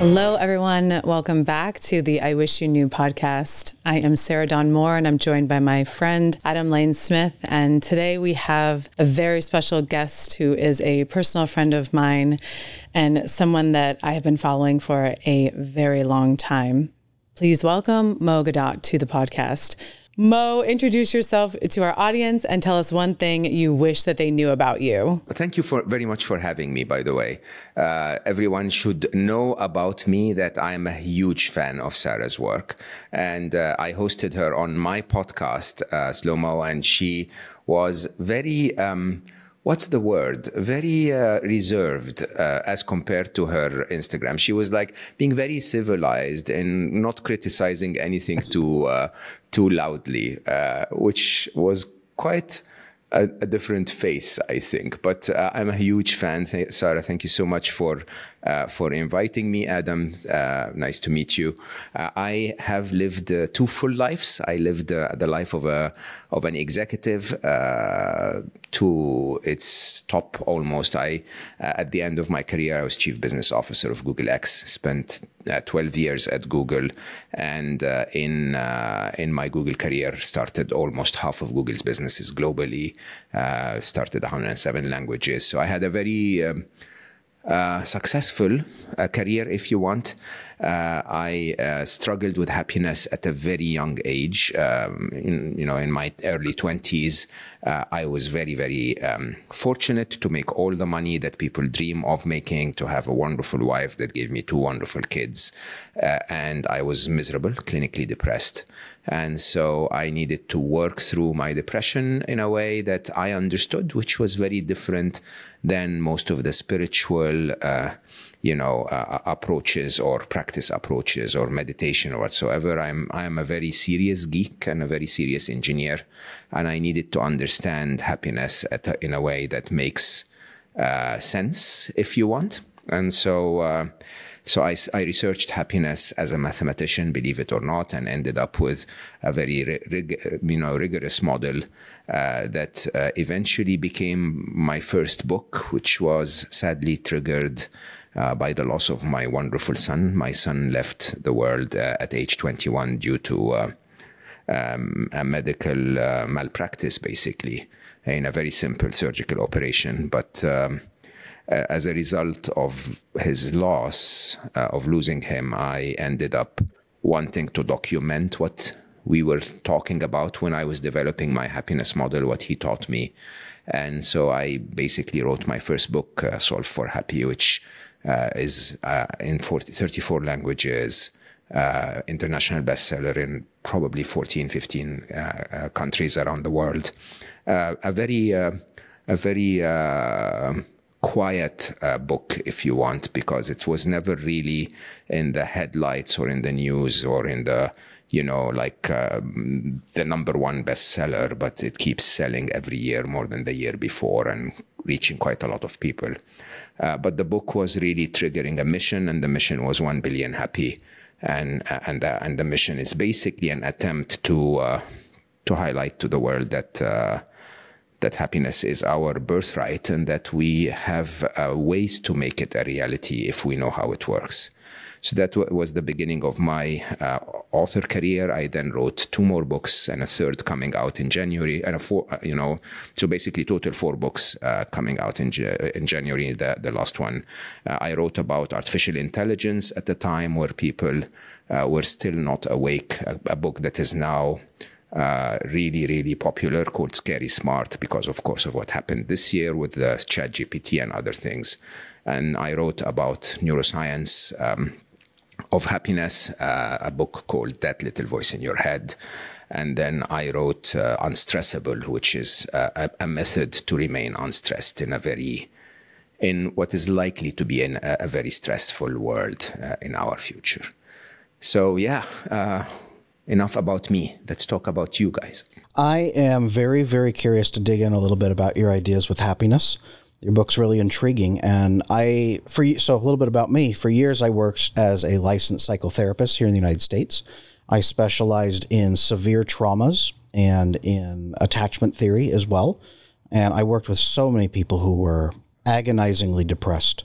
Hello, everyone. Welcome back to the I Wish You Knew podcast. I am Sarah Dawn Moore, and I'm joined by my friend Adam Lane Smith. And today we have a very special guest who is a personal friend of mine and someone that I have been following for a very long time. Please welcome Mo Gawdat to the podcast. Mo, introduce yourself to our audience and tell us one thing you wish that they knew about you. Thank you for very much for having me. By the way, uh, everyone should know about me that I am a huge fan of Sarah's work, and uh, I hosted her on my podcast, uh, Slo Mo, and she was very. Um, what's the word? Very uh, reserved uh, as compared to her Instagram. She was like being very civilized and not criticizing anything too uh, too loudly, uh, which was quite. A, a, different face, I think. But uh, I'm a huge fan. Th- Sarah, thank you so much for uh, for inviting me. Adam, uh, nice to meet you. Uh, I have lived uh, two full lives. I lived uh, the life of a of an executive to its top almost. I at the end of my career, I was chief business officer of Google X. Spent 12 years at Google, and in in my Google career, started almost half of Google's businesses globally. started 107 languages. So I had a very um, uh, successful uh, career, if you want. Uh, I uh, struggled with happiness at a very young age. Um, in, you know, in my early twenties, uh, I was very, very um, fortunate to make all the money that people dream of making, to have a wonderful wife that gave me two wonderful kids, uh, and I was miserable, clinically depressed. And so I needed to work through my depression in a way that I understood, which was very different than most of the spiritual, uh, you know, uh, approaches or practice approaches or meditation or whatsoever. I'm I'm a very serious geek and a very serious engineer, and I needed to understand happiness a, in a way that makes uh, sense, if you want. And so uh, so I, I, researched happiness as a mathematician, believe it or not, and ended up with a very rig, you know rigorous model uh, that uh, eventually became my first book, which was sadly triggered. Uh, by the loss of my wonderful son. My son left the world uh, at age 21 due to uh, um, a medical uh, malpractice, basically, in a very simple surgical operation. But um, as a result of his loss, uh, of losing him, I ended up wanting to document what we were talking about when I was developing my happiness model, what he taught me. And so I basically wrote my first book, uh, Solve for Happy, which is uh, in 40, 34 languages, uh, international bestseller in probably 14, 15 countries around the world. a very, a very quiet uh, book, if you want, because it was never really in the headlights or in the news or in the, you know, like um, the number one bestseller, but it keeps selling every year more than the year before and reaching quite a lot of people. Uh, but the book was really triggering a mission, and the mission was 1 billion happy. And, uh, and, the, and the mission is basically an attempt to, uh, to highlight to the world that uh, that happiness is our birthright and that we have uh, ways to make it a reality if we know how it works. So that was the beginning of my uh, author career. I then wrote two more books and a third coming out in January, and a four, uh, you know, so basically total four books uh, coming out in, in January. The the last one, uh, I wrote about artificial intelligence at the time where people uh, were still not awake. A, a book that is now uh, really, really popular called Scary Smart because, of course, of what happened this year with the Chat GPT and other things. And I wrote about neuroscience um, of happiness, uh, a book called That Little Voice in Your Head. And then I wrote uh, Unstressable, which is uh, a, method to remain unstressed in a very, in what is likely to be in a, a very stressful world uh, in our future. So, yeah uh, enough about me. Let's talk about you guys. I am very, very curious to dig in a little bit about your ideas with happiness. Your book's really intriguing, and I for you, so a little bit about me. For years, I worked as a licensed psychotherapist here in the United States. I specialized in severe traumas and in attachment theory as well. And I worked with so many people who were agonizingly depressed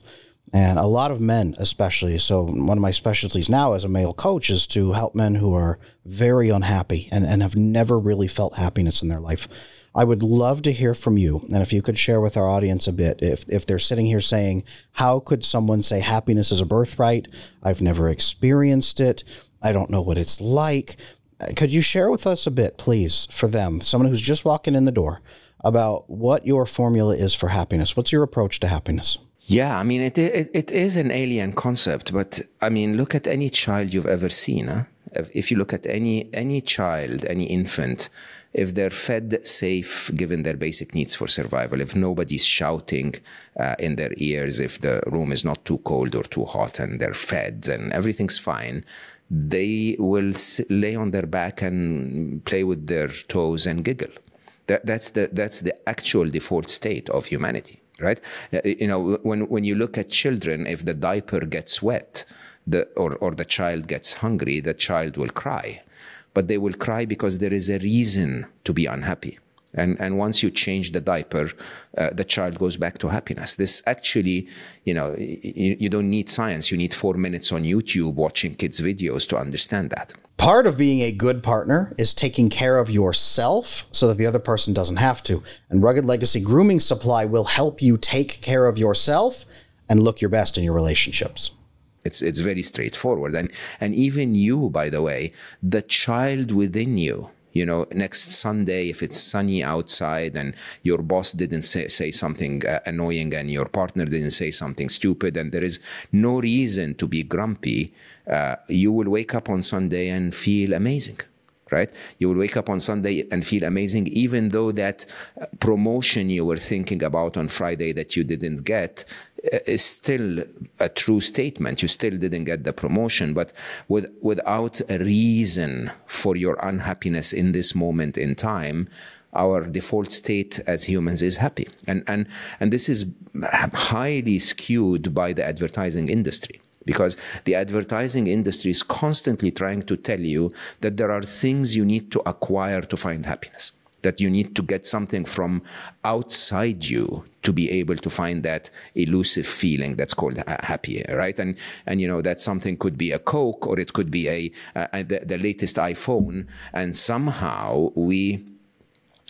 And a lot of men, especially. So, one of my specialties now as a male coach is to help men who are very unhappy and, and have never really felt happiness in their life. I would love to hear from you. And if you could share with our audience a bit, if, if they're sitting here saying, How could someone say happiness is a birthright? I've never experienced it. I don't know what it's like. Uh, could you share with us a bit, please, for them, someone who's just walking in the door, about what your formula is for happiness? What's your approach to happiness? Yeah, I mean, it, it, it is an alien concept, but I mean, look at any child you've ever seen. Huh? If, if you look at any any child, any infant, if they're fed safe, given their basic needs for survival, if nobody's shouting uh, in their ears, if the room is not too cold or too hot, and they're fed and everything's fine, they will lay on their back and play with their toes and giggle. That, that's the that's the actual default state of humanity right? Uh, you know, when when you look at children, if the diaper gets wet, the or or the child gets hungry, the child will cry, but they will cry because there is a reason to be unhappy. And, and once you change the diaper, uh, the child goes back to happiness. This actually, you know, you, you don't need science. You need four minutes on YouTube watching kids' videos to understand that. Part of being a good partner is taking care of yourself so that the other person doesn't have to. And Rugged Legacy Grooming Supply will help you take care of yourself and look your best in your relationships. It's it's very straightforward. And and even you, by the way, the child within you you know, next Sunday, if it's sunny outside and your boss didn't say, say something uh, annoying and your partner didn't say something stupid and there is no reason to be grumpy, uh, you will wake up on Sunday and feel amazing right? You will wake up on Sunday and feel amazing, even though that uh, promotion you were thinking about on Friday that you didn't get uh, is still a true statement. You still didn't get the promotion, but with, without a reason for your unhappiness in this moment in time, our default state as humans is happy. And, and, and this is highly skewed by the advertising industry because the advertising industry is constantly trying to tell you that there are things you need to acquire to find happiness that you need to get something from outside you to be able to find that elusive feeling that's called happy right? And and you know that something could be a coke or it could be a, a the, the latest iphone and somehow we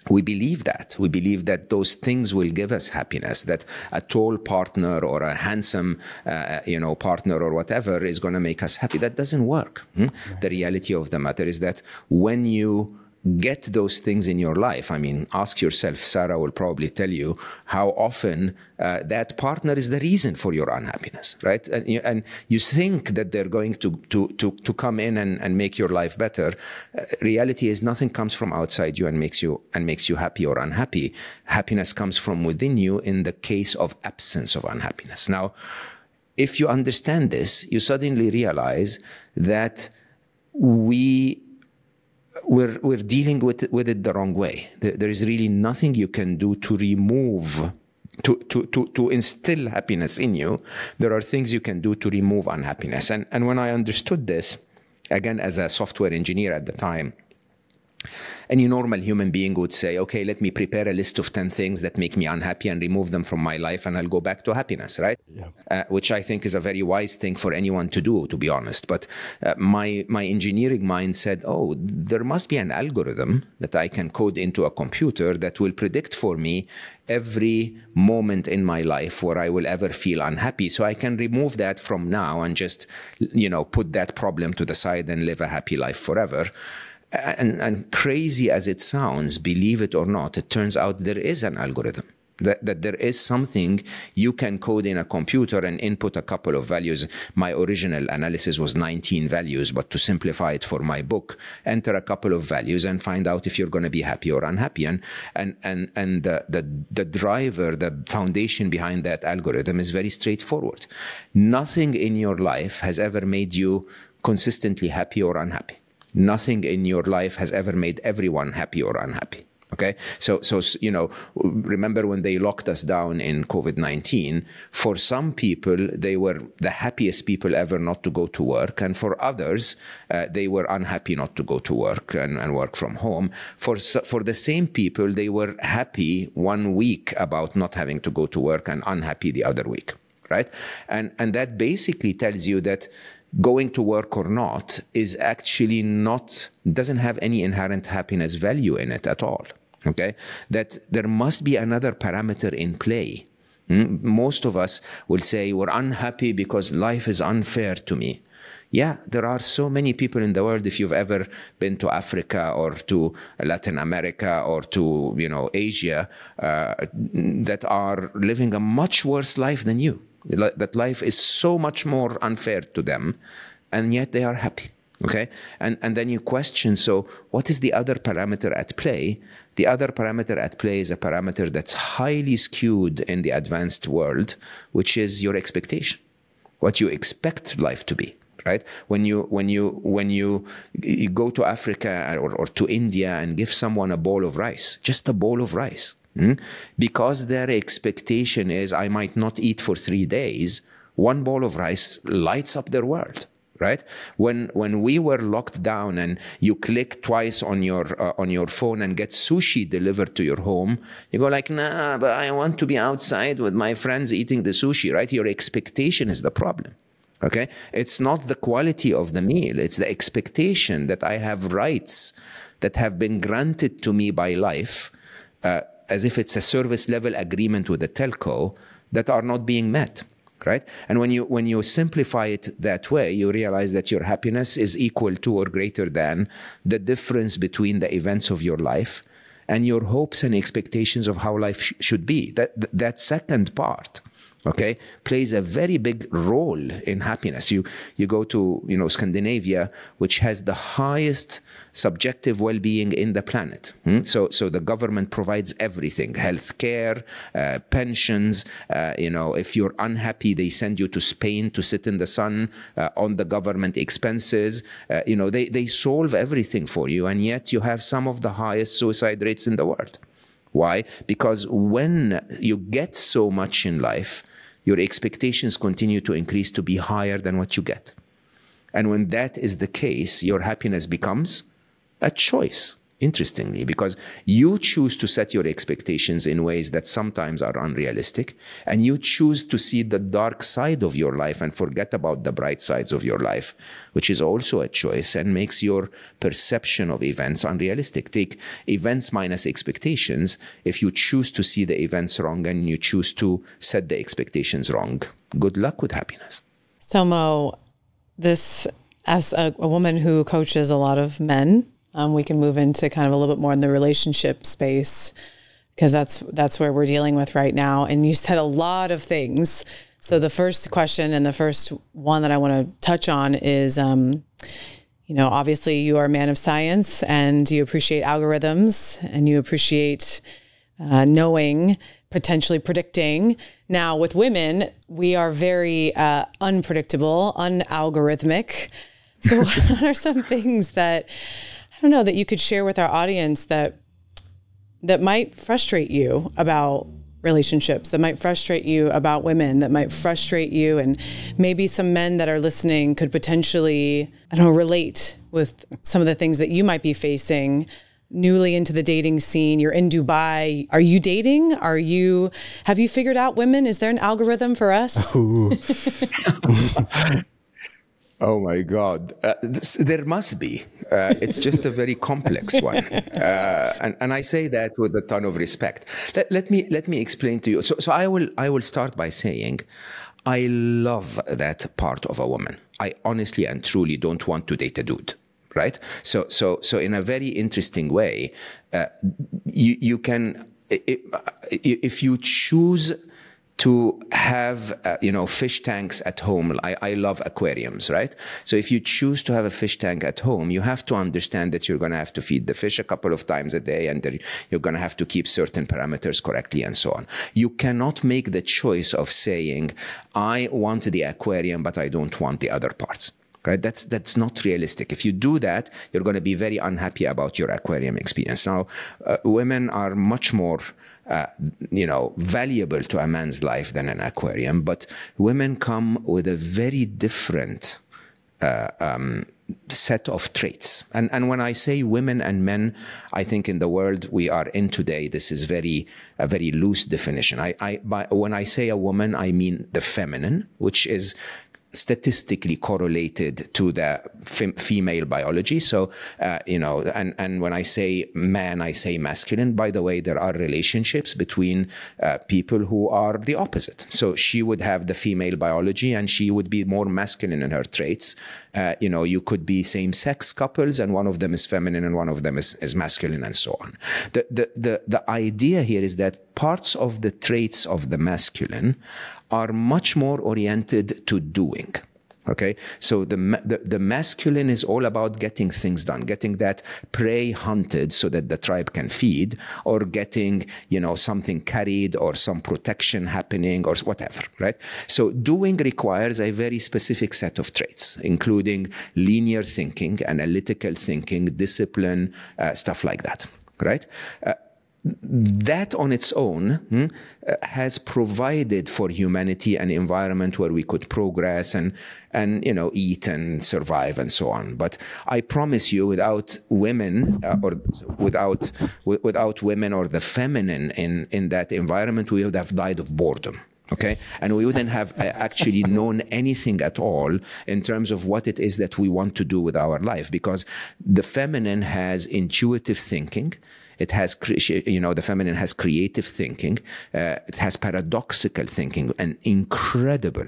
we believe that. We believe that those things will give us happiness, that a tall partner or a handsome, uh, you know, partner or whatever is going to make us happy. That doesn't work. Hmm? Right. The reality of the matter is that when you get those things in your life. I mean, ask yourself, Sarah will probably tell you how often uh, that partner is the reason for your unhappiness, right? And you, and you think that they're going to, to, to, to come in and, and make your life better. Uh, reality is nothing comes from outside you and makes you, and makes you happy or unhappy. Happiness comes from within you in the case of absence of unhappiness. Now, if you understand this, you suddenly realize that we we're we're dealing with it, with it the wrong way. There is really nothing you can do to remove. To, to, to, to instill happiness in you, there are things you can do to remove unhappiness. And, and when I understood this, again, as a software engineer at the time, any normal human being would say, okay, let me prepare a list of 10 things that make me unhappy and remove them from my life, and I'll go back to happiness, right? Yeah. Uh, which I think is a very wise thing for anyone to do, to be honest. But uh, my, my engineering mind said, oh, there must be an algorithm that I can code into a computer that will predict for me every moment in my life where I will ever feel unhappy. So I can remove that from now and just, you know, put that problem to the side and live a happy life forever and, and crazy as it sounds, believe it or not, it turns out there is an algorithm. That, that, there is something you can code in a computer and input a couple of values. My original analysis was 19 values, but to simplify it for my book, enter a couple of values and find out if you're going to be happy or unhappy. And and and and the, the the driver, the foundation behind that algorithm is very straightforward. Nothing in your life has ever made you consistently happy or unhappy nothing in your life has ever made everyone happy or unhappy. Okay, so so you know, remember when they locked us down in COVID nineteen? For some people, they were the happiest people ever not to go to work, and for others, uh, they were unhappy not to go to work and, and work from home. For for the same people, they were happy one week about not having to go to work and unhappy the other week right? And and that basically tells you that going to work or not is actually not doesn't have any inherent happiness value in it at all. Okay, that there must be another parameter in play. Mm? Most of us will say we're unhappy because life is unfair to me. Yeah, there are so many people in the world. If you've ever been to Africa or to Latin America or to you know Asia, uh, that are living a much worse life than you that life is so much more unfair to them, and yet they are happy. Okay, and and then you question. So, what is the other parameter at play? The other parameter at play is a parameter that's highly skewed in the advanced world, which is your expectation, what you expect life to be right when you when you when you, you go to africa or, or to india and give someone a bowl of rice just a bowl of rice Mm? Because their expectation is, I might not eat for three days, one bowl of rice lights up their world right? When when we were locked down and you click twice on your uh, on your phone and get sushi delivered to your home you go like nah but i want to be outside with my friends eating the sushi right? Your expectation is the problem okay? It's not the quality of the meal it's the expectation that i have rights that have been granted to me by life uh, as if it's a service level agreement with a telco that are not being met right? And when you when you simplify it that way you realize that your happiness is equal to or greater than the difference between the events of your life and your hopes and expectations of how life sh- should be. That that second part okay? Plays a very big role in happiness. You you go to you know scandinavia which has the highest subjective well-being in the planet. Hmm? so so the government provides everything. Health care uh, pensions uh, you know if you're unhappy they send you to spain to sit in the sun uh, on the government expenses. Uh, you know they they solve everything for you and yet you have some of the highest suicide rates in the world. Why? Because when you get so much in life your expectations continue to increase to be higher than what you get. And when that is the case, your happiness becomes a choice interestingly, because you choose to set your expectations in ways that sometimes are unrealistic, and you choose to see the dark side of your life and forget about the bright sides of your life, which is also a choice and makes your perception of events unrealistic. Take events minus expectations. If you choose to see the events wrong and you choose to set the expectations wrong, good luck with happiness. So, Mo, this, as a, a woman who coaches a lot of men, um, we can move into kind of a little bit more in the relationship space because that's that's where we're dealing with right now. And you said a lot of things. So the first question and the first one that I want to touch on is, um, you know, obviously you are a man of science and you appreciate algorithms and you appreciate uh, knowing, potentially predicting. Now with women, we are very uh, unpredictable, unalgorithmic. So what are some things that don't know that you could share with our audience that that might frustrate you about relationships that might frustrate you about women that might frustrate you and maybe some men that are listening could potentially I don't know relate with some of the things that you might be facing. Newly into the dating scene you're in Dubai. Are you dating? Are you have you figured out women? Is there an algorithm for us Oh my God. Uh, this, there must be. Uh, it's just a very complex one. Uh, and, and I say that with a ton of respect. Let, let, me, let me explain to you. So, so I, will, I will start by saying I love that part of a woman. I honestly and truly don't want to date a dude. Right. So, so, so in a very interesting way, uh, you, you can, if you choose to have uh, you know fish tanks at home. I, I love aquariums right? So if you choose to have a fish tank at home you have to understand that you're going to have to feed the fish a couple of times a day and you're going to have to keep certain parameters correctly and so on. You cannot make the choice of saying i want the aquarium but i don't want the other parts right? That's that's not realistic. If you do that you're going to be very unhappy about your aquarium experience. Now uh, women are much more uh, you know, valuable to a man's life than an aquarium. But women come with a very different uh, um, set of traits. And, and when I say women and men, I think in the world we are in today, this is very a very loose definition. I, I by, when I say a woman, I mean the feminine, which is statistically correlated to the fem- female biology. So, uh, you know, and, and when I say man, I say masculine. By the way, there are relationships between uh, people who are the opposite. So she would have the female biology and she would be more masculine in her traits. Uh, you know, you could be same sex couples and one of them is feminine and one of them is, is masculine and so on. The, the, the, the idea here is that parts of the traits of the masculine are much more oriented to doing. Okay, so the, the, the masculine is all about getting things done, getting that prey hunted so that the tribe can feed, or getting you know something carried or some protection happening or whatever. Right. So doing requires a very specific set of traits, including linear thinking, analytical thinking, discipline, uh, stuff like that. Right. Uh, that on its own hmm, has provided for humanity an environment where we could progress and and you know eat and survive and so on. But i promise you without women uh, or without without women or the feminine in in that environment we would have died of boredom okay? And we wouldn't have uh, actually known anything at all in terms of what it is that we want to do with our life because the feminine has intuitive thinking it has, you know, the feminine has creative thinking. Uh, it has paradoxical thinking, an incredible,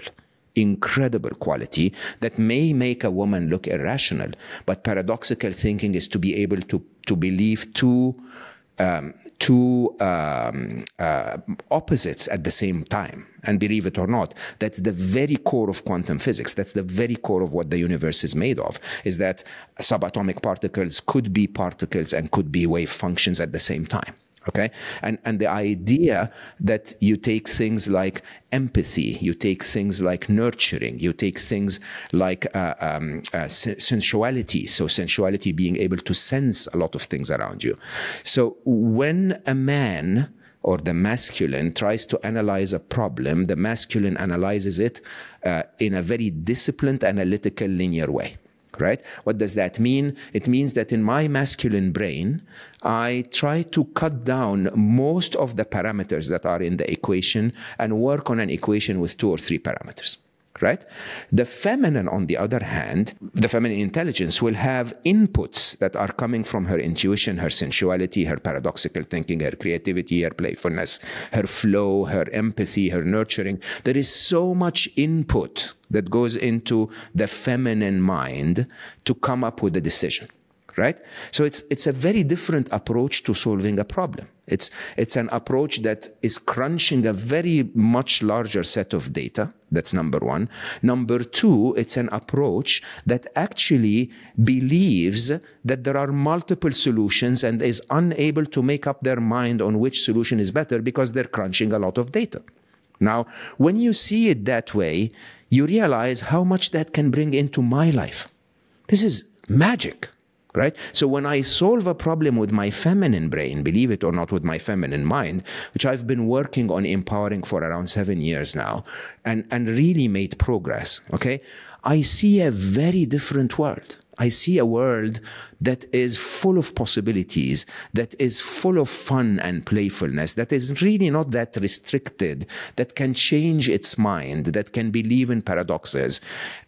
incredible quality that may make a woman look irrational. But paradoxical thinking is to be able to to believe two. Um, two um, uh, opposites at the same time. And believe it or not, that's the very core of quantum physics. That's the very core of what the universe is made of, is that subatomic particles could be particles and could be wave functions at the same time okay? And and the idea that you take things like empathy you take things like nurturing you take things like uh, um, uh, sensuality so sensuality being able to sense a lot of things around you. So when a man or the masculine tries to analyze a problem the masculine analyzes it uh, in a very disciplined analytical linear way right? What does that mean? It means that in my masculine brain, I try to cut down most of the parameters that are in the equation and work on an equation with two or three parameters right? The feminine, on the other hand, the feminine intelligence will have inputs that are coming from her intuition, her sensuality, her paradoxical thinking, her creativity, her playfulness, her flow, her empathy, her nurturing. There is so much input that goes into the feminine mind to come up with a decision right? So it's it's a very different approach to solving a problem. It's it's an approach that is crunching a very much larger set of data. That's number one. Number two, it's an approach that actually believes that there are multiple solutions and is unable to make up their mind on which solution is better because they're crunching a lot of data. Now, when you see it that way, you realize how much that can bring into my life. This is magic right? So when I solve a problem with my feminine brain, believe it or not, with my feminine mind, which I've been working on empowering for around seven years now, and, and really made progress, okay? I see a very different world. I see a world that is full of possibilities, that is full of fun and playfulness, that is really not that restricted, that can change its mind, that can believe in paradoxes.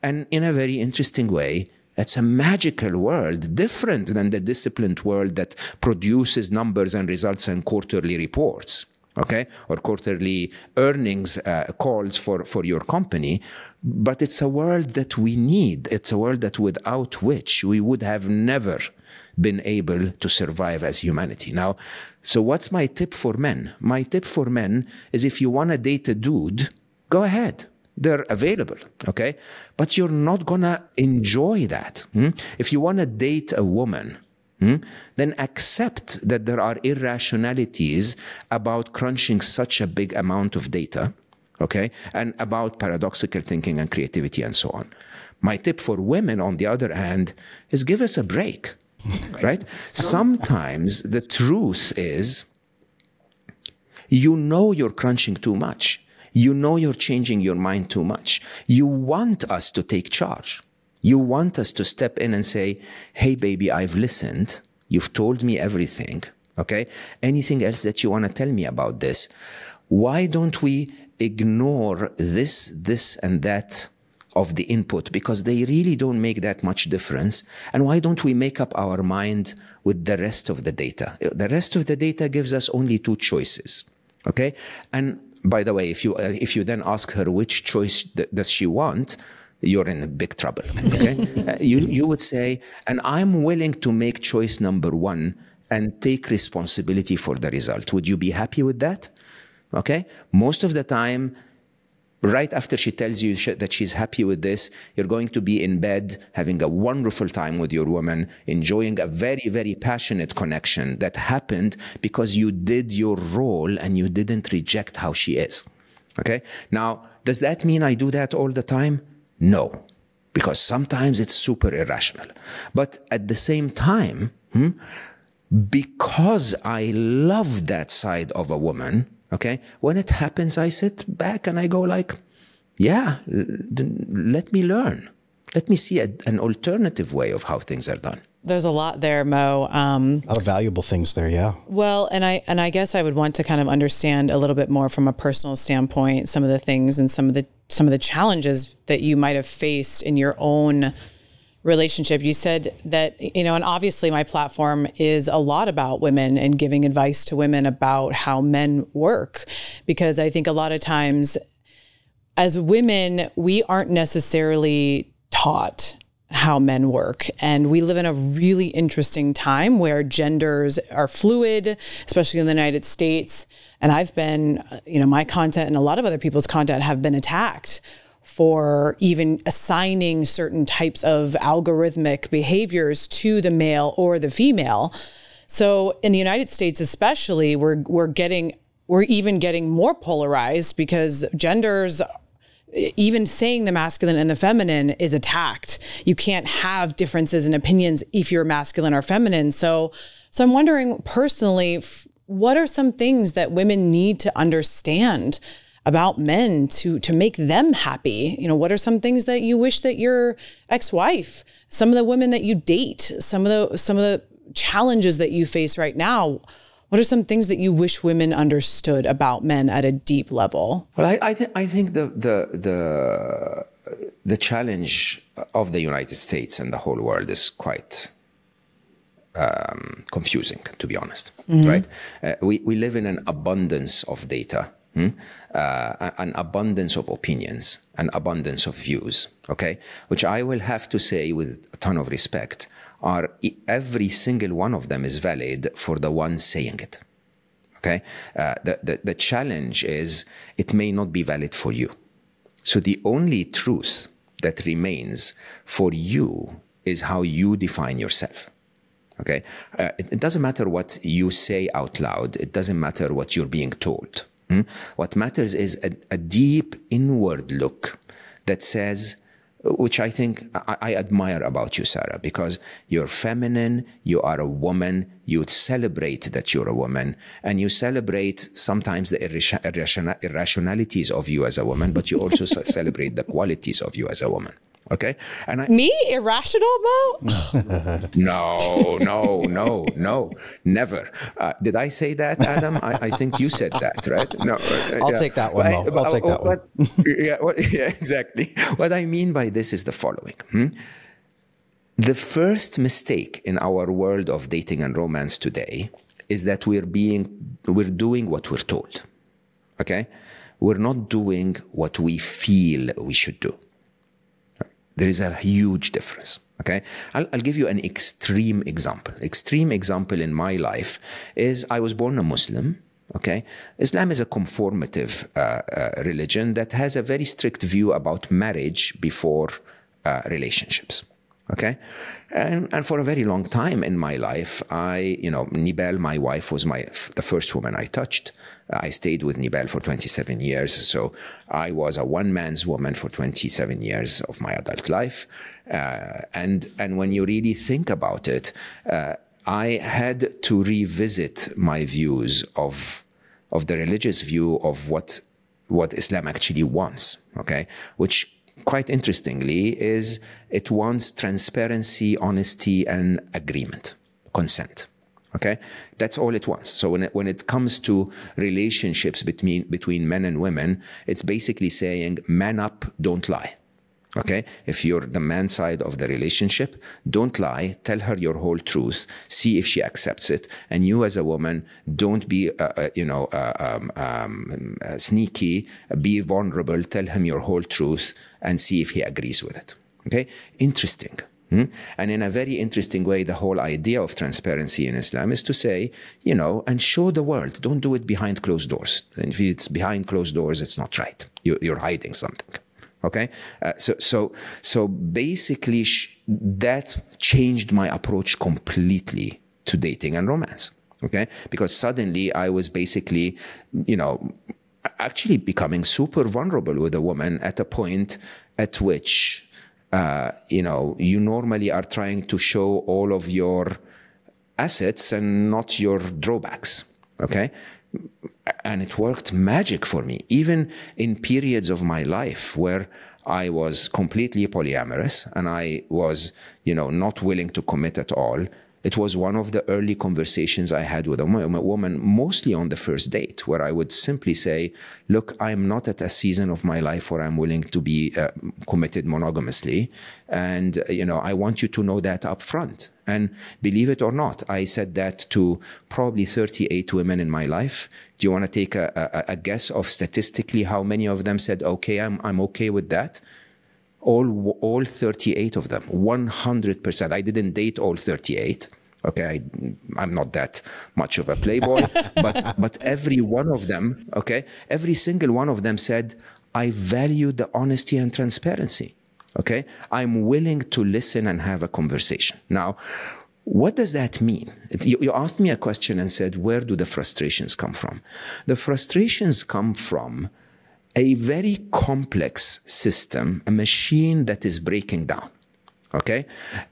And in a very interesting way, it's a magical world, different than the disciplined world that produces numbers and results and quarterly reports okay, or quarterly earnings uh, calls for, for your company. But it's a world that we need. It's a world that without which we would have never been able to survive as humanity. Now, so what's my tip for men? My tip for men is if you want to date a dude, go ahead they're available, okay? But you're not gonna enjoy that. Hmm? If you wanna date a woman, hmm, then accept that there are irrationalities about crunching such a big amount of data, okay? And about paradoxical thinking and creativity and so on. My tip for women, on the other hand, is give us a break, right? Sometimes the truth is you know you're crunching too much you know you're changing your mind too much. You want us to take charge. You want us to step in and say, hey, baby, I've listened. You've told me everything. Okay. Anything else that you want to tell me about this? Why don't we ignore this, this, and that of the input because they really don't make that much difference. And why don't we make up our mind with the rest of the data? The rest of the data gives us only two choices. Okay. And by the way, if you, uh, if you then ask her which choice th- does she want, you're in big trouble. Okay. uh, you, you would say, and I'm willing to make choice number one and take responsibility for the result. Would you be happy with that? Okay. Most of the time, right after she tells you that she's happy with this, you're going to be in bed having a wonderful time with your woman, enjoying a very, very passionate connection that happened because you did your role and you didn't reject how she is. Okay. Now, does that mean I do that all the time? No, because sometimes it's super irrational. But at the same time, hmm, because I love that side of a woman, Okay. When it happens, I sit back and I go like, yeah, let me learn. Let me see a, an alternative way of how things are done. There's a lot there, Mo. Um, a lot of valuable things there, yeah. Well, and I and I guess I would want to kind of understand a little bit more from a personal standpoint some of the things and some of the some of the challenges that you might have faced in your own relationship. You said that, you know, and obviously my platform is a lot about women and giving advice to women about how men work. Because I think a lot of times as women, we aren't necessarily taught how men work. And we live in a really interesting time where genders are fluid, especially in the United States. And I've been, you know, my content and a lot of other people's content have been attacked for even assigning certain types of algorithmic behaviors to the male or the female. So in the United States, especially, we're we're getting we're even getting more polarized because genders even saying the masculine and the feminine is attacked. You can't have differences in opinions if you're masculine or feminine. So so I'm wondering personally what are some things that women need to understand about men to to make them happy you know what are some things that you wish that your ex-wife some of the women that you date some of the some of the challenges that you face right now what are some things that you wish women understood about men at a deep level well i i, th- I think the the the the challenge of the united states and the whole world is quite um, confusing, to be honest. Mm-hmm. Right? Uh, we we live in an abundance of data, Hmm? Uh, an abundance of opinions, an abundance of views, okay? Which I will have to say with a ton of respect are every single one of them is valid for the one saying it, okay? Uh, the, the, the challenge is it may not be valid for you. So the only truth that remains for you is how you define yourself. Okay? Uh, it, it doesn't matter what you say out loud, it doesn't matter what you're being told. Hmm? What matters is a, a, deep inward look that says, which I think I, I, admire about you, Sarah, because you're feminine, you are a woman, you celebrate that you're a woman, and you celebrate sometimes the irrationalities of you as a woman, but you also celebrate the qualities of you as a woman. Okay. And I, me irrational, Mo? no, no, no, no, never. Uh, did I say that, Adam? I, I, think you said that, right? No. Uh, I'll yeah. take that one, Mo. I'll but, take that one. yeah, what, yeah, exactly. What I mean by this is the following. Hmm? The first mistake in our world of dating and romance today is that we're being we're doing what we're told. Okay? We're not doing what we feel we should do. There is a huge difference. Okay, I'll, I'll, give you an extreme example. Extreme example in my life is I was born a Muslim. Okay, Islam is a conformative uh, uh, religion that has a very strict view about marriage before uh, relationships. Okay. And, and for a very long time in my life, I, you know, Nibal, my wife, was my the first woman I touched. I stayed with Nibal for 27 years. So I was a one man's woman for 27 years of my adult life. Uh, and, and when you really think about it, uh, I had to revisit my views of, of the religious view of what, what Islam actually wants. Okay. Which quite interestingly, is it wants transparency, honesty, and agreement, consent. Okay, that's all it wants. So when it, when it comes to relationships between between men and women, it's basically saying, "Man up, don't lie." Okay, if you're the man side of the relationship, don't lie. Tell her your whole truth. See if she accepts it. And you, as a woman, don't be, uh, uh, you know, uh, um, um, uh, sneaky. Be vulnerable. Tell him your whole truth and see if he agrees with it. Okay, interesting. Hmm? And in a very interesting way, the whole idea of transparency in Islam is to say, you know, and show the world. Don't do it behind closed doors. And if it's behind closed doors, it's not right. You, you're hiding something. Okay, uh, so so so basically, sh- that changed my approach completely to dating and romance. Okay, because suddenly I was basically, you know, actually becoming super vulnerable with a woman at a point at which, uh, you know, you normally are trying to show all of your assets and not your drawbacks. Okay, and it worked magic for me, even in periods of my life where I was completely polyamorous and I was, you know, not willing to commit at all. It was one of the early conversations I had with a woman, mostly on the first date, where I would simply say, Look, I'm not at a season of my life where I'm willing to be uh, committed monogamously. And, you know, I want you to know that up front. And believe it or not, I said that to probably 38 women in my life. Do you want to take a, a, a guess of statistically how many of them said, Okay, I'm, I'm okay with that? All all 38 of them. 100% i didn't date all 38 okay I, am not that much of a playboy but but every one of them okay every single one of them said i value the honesty and transparency. Okay i'm willing to listen and have a conversation. Now what does that mean? You, you, asked me a question and said, Where do the frustrations come from? The frustrations come from a very complex system, a machine that is breaking down. Okay,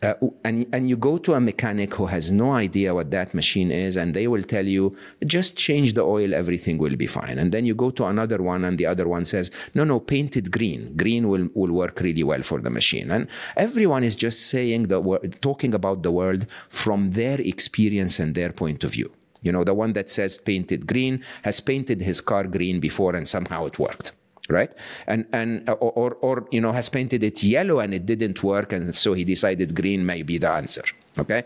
uh, and and you go to a mechanic who has no idea what that machine is, and they will tell you just change the oil, everything will be fine. And then you go to another one, and the other one says, no, no, paint it green. Green will will work really well for the machine. And everyone is just saying the talking about the world from their experience and their point of view. You know, the one that says painted green has painted his car green before and somehow it worked. Right. And, and, uh, or, or, or, you know, has painted it yellow and it didn't work. And so he decided green may be the answer. Okay.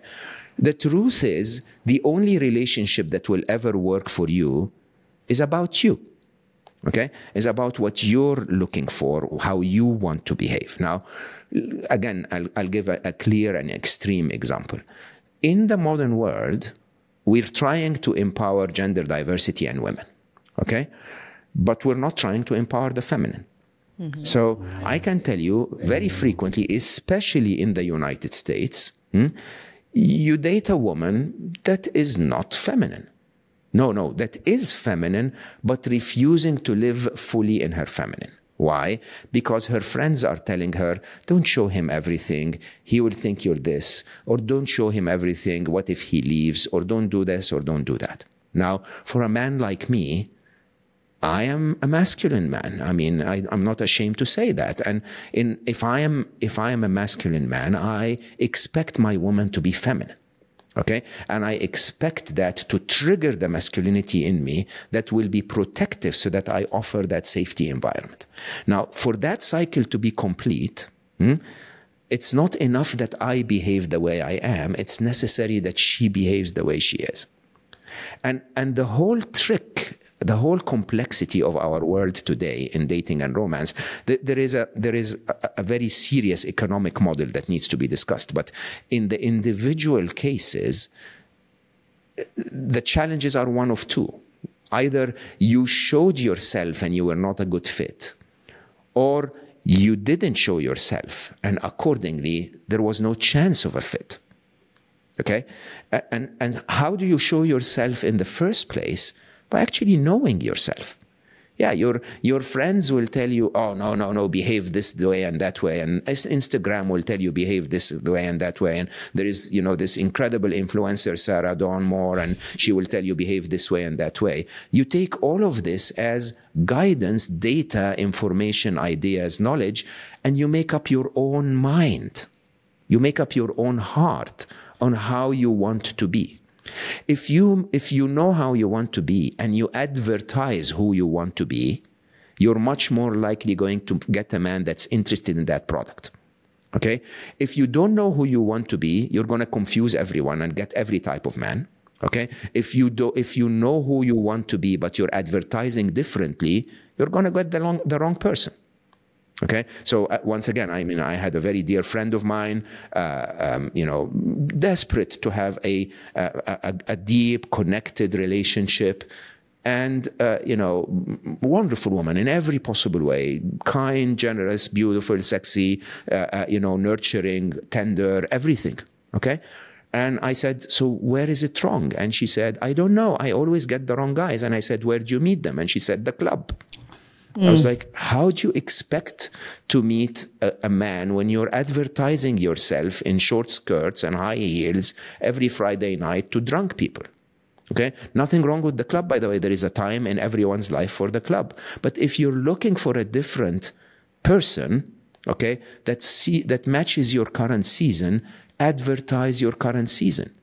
The truth is, the only relationship that will ever work for you is about you. Okay. Is about what you're looking for, how you want to behave. Now, again, I'll, I'll give a, a clear and extreme example. In the modern world, we're trying to empower gender diversity and women, okay? But we're not trying to empower the feminine. Mm-hmm. So I can tell you very frequently, especially in the United States, hmm, you date a woman that is not feminine. No, no, that is feminine, but refusing to live fully in her feminine. Why? Because her friends are telling her, don't show him everything. He will think you're this. Or don't show him everything. What if he leaves? Or don't do this or don't do that. Now, for a man like me, I am a masculine man. I mean, I, am not ashamed to say that. And in, if I am if I am a masculine man, I expect my woman to be feminine. Okay. And I expect that to trigger the masculinity in me that will be protective so that I offer that safety environment. Now, for that cycle to be complete, hmm, it's not enough that I behave the way I am. It's necessary that she behaves the way she is. And, and the whole trick the whole complexity of our world today in dating and romance, there is a there is a, a, very serious economic model that needs to be discussed. But in the individual cases, the challenges are one of two. Either you showed yourself and you were not a good fit, or you didn't show yourself, and accordingly, there was no chance of a fit. Okay? And, and how do you show yourself in the first place? By actually knowing yourself. Yeah, your your friends will tell you, oh no, no, no, behave this way and that way, and Instagram will tell you behave this way and that way, and there is you know this incredible influencer Sarah Dawn Moore, and she will tell you behave this way and that way. You take all of this as guidance, data, information, ideas, knowledge, and you make up your own mind. You make up your own heart on how you want to be. If you if you know how you want to be and you advertise who you want to be, you're much more likely going to get a man that's interested in that product. Okay? If you don't know who you want to be, you're going to confuse everyone and get every type of man. Okay? If you do if you know who you want to be but you're advertising differently, you're going to get the wrong the wrong person. Okay, so uh, once again, I mean, I had a very dear friend of mine, uh, um, you know, desperate to have a a, a deep, connected relationship, and uh, you know, wonderful woman in every possible way, kind, generous, beautiful, sexy, uh, uh, you know, nurturing, tender, everything. Okay. And I said, So where is it wrong? And she said, I don't know. I always get the wrong guys. And I said, Where do you meet them? And she said, The club. Mm. I was like, how do you expect to meet a, a, man when you're advertising yourself in short skirts and high heels every Friday night to drunk people? Okay, nothing wrong with the club, by the way. There is a time in everyone's life for the club. But if you're looking for a different person, okay, that see that matches your current season, advertise your current season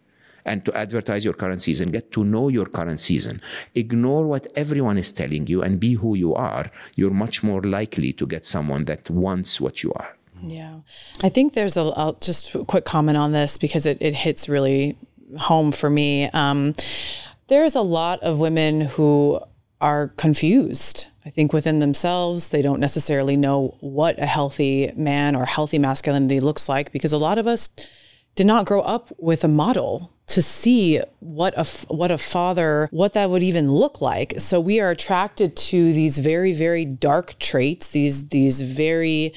and to advertise your current season, get to know your current season. Ignore what everyone is telling you and be who you are. You're much more likely to get someone that wants what you are. Yeah. I think there's a, I'll just a quick comment on this because it, it hits really home for me. Um, there's a lot of women who are confused. I think within themselves, they don't necessarily know what a healthy man or healthy masculinity looks like because a lot of us did not grow up with a model to see what a what a father what that would even look like so we are attracted to these very very dark traits these these very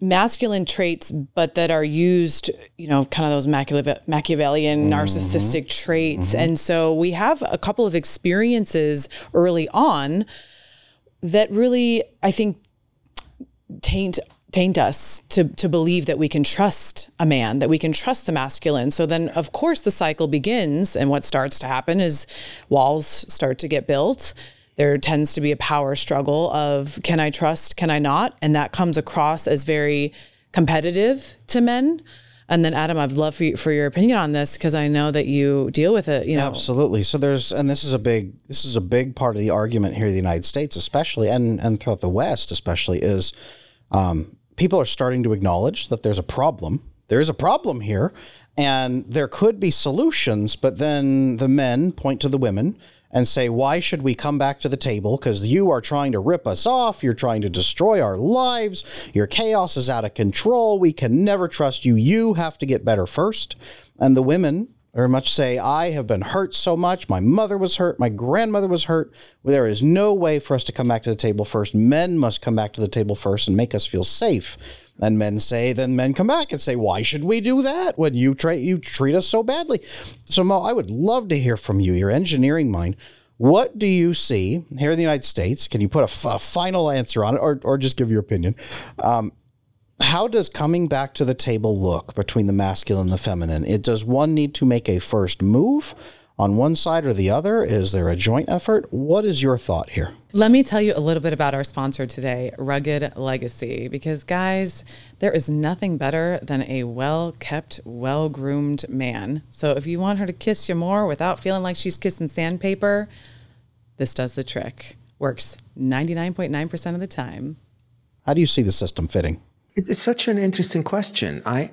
masculine traits but that are used you know kind of those machiavellian mm-hmm. narcissistic traits mm-hmm. and so we have a couple of experiences early on that really i think taint taint us to to believe that we can trust a man, that we can trust the masculine. So then of course the cycle begins and what starts to happen is walls start to get built. There tends to be a power struggle of can I trust, can I not? And that comes across as very competitive to men. And then Adam, I'd love for, you, for your opinion on this because I know that you deal with it. You know, absolutely. So there's, and this is a big, this is a big part of the argument here in the United States, especially, and and throughout the West, especially, is um, people are starting to acknowledge that there's a problem. There is a problem here, and there could be solutions, but then the men point to the women and say, Why should we come back to the table? Because you are trying to rip us off. You're trying to destroy our lives. Your chaos is out of control. We can never trust you. You have to get better first. And the women very much say, I have been hurt so much. My mother was hurt. My grandmother was hurt. There is no way for us to come back to the table first. Men must come back to the table first and make us feel safe. And men say, then men come back and say, why should we do that when you, tra- you treat us so badly? So, Mo, I would love to hear from you, your engineering mind. What do you see here in the United States? Can you put a, f- a final answer on it or, or just give your opinion? Um, how does coming back to the table look between the masculine and the feminine? It does one need to make a first move on one side or the other? Is there a joint effort? What is your thought here? Let me tell you a little bit about our sponsor today, Rugged Legacy, because guys, there is nothing better than a well kept, well groomed man. So if you want her to kiss you more without feeling like she's kissing sandpaper, this does the trick. Works 99.9% of the time. How do you see the system fitting? It's such an interesting question. I,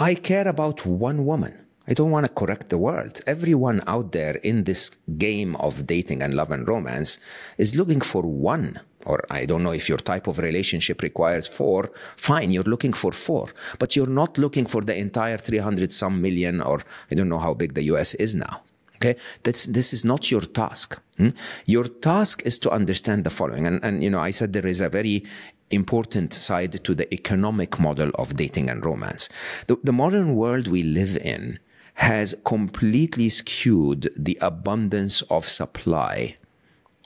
I care about one woman. I don't want to correct the world. Everyone out there in this game of dating and love and romance is looking for one. Or I don't know if your type of relationship requires four. Fine, you're looking for four. But you're not looking for the entire 300 some million, or I don't know how big the US is now. Okay, this this is not your task. Hmm? Your task is to understand the following, and and you know I said there is a very important side to the economic model of dating and romance. The, the modern world we live in has completely skewed the abundance of supply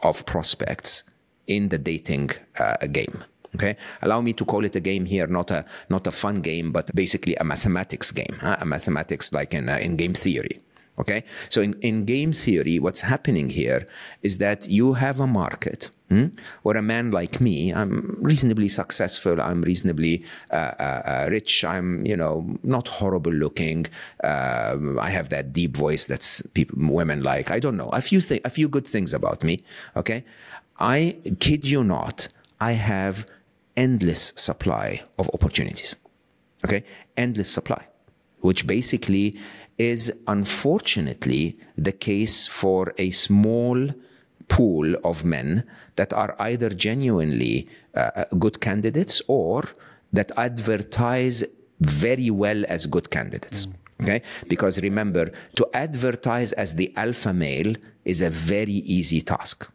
of prospects in the dating uh, game. Okay, allow me to call it a game here, not a not a fun game, but basically a mathematics game, huh? a mathematics like in uh, in game theory. Okay, so in, in game theory, what's happening here is that you have a market hmm, where a man like me, I'm reasonably successful, I'm reasonably uh, uh, uh rich, I'm you know not horrible looking, um, I have that deep voice that's women like. I don't know a few th- a few good things about me. Okay, I kid you not, I have endless supply of opportunities. Okay, endless supply, which basically is unfortunately the case for a small pool of men that are either genuinely uh, good candidates or that advertise very well as good candidates. Mm. Okay? Because remember, to advertise as the alpha male is a very easy task.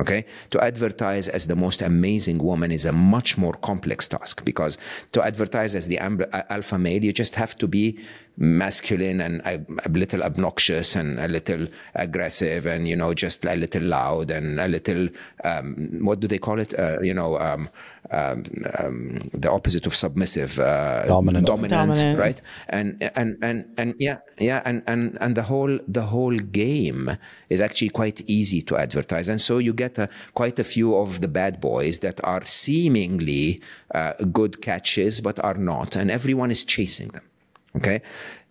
Okay. To advertise as the most amazing woman is a much more complex task because to advertise as the alpha male, you just have to be masculine and a, a, little obnoxious and a little aggressive and, you know, just a little loud and a little, um, what do they call it? Uh, you know, um, um, um, the opposite of submissive, uh, dominant. dominant, dominant, right? And and and and yeah, yeah, and and and the whole the whole game is actually quite easy to advertise, and so you get a, quite a few of the bad boys that are seemingly uh, good catches but are not, and everyone is chasing them. Okay,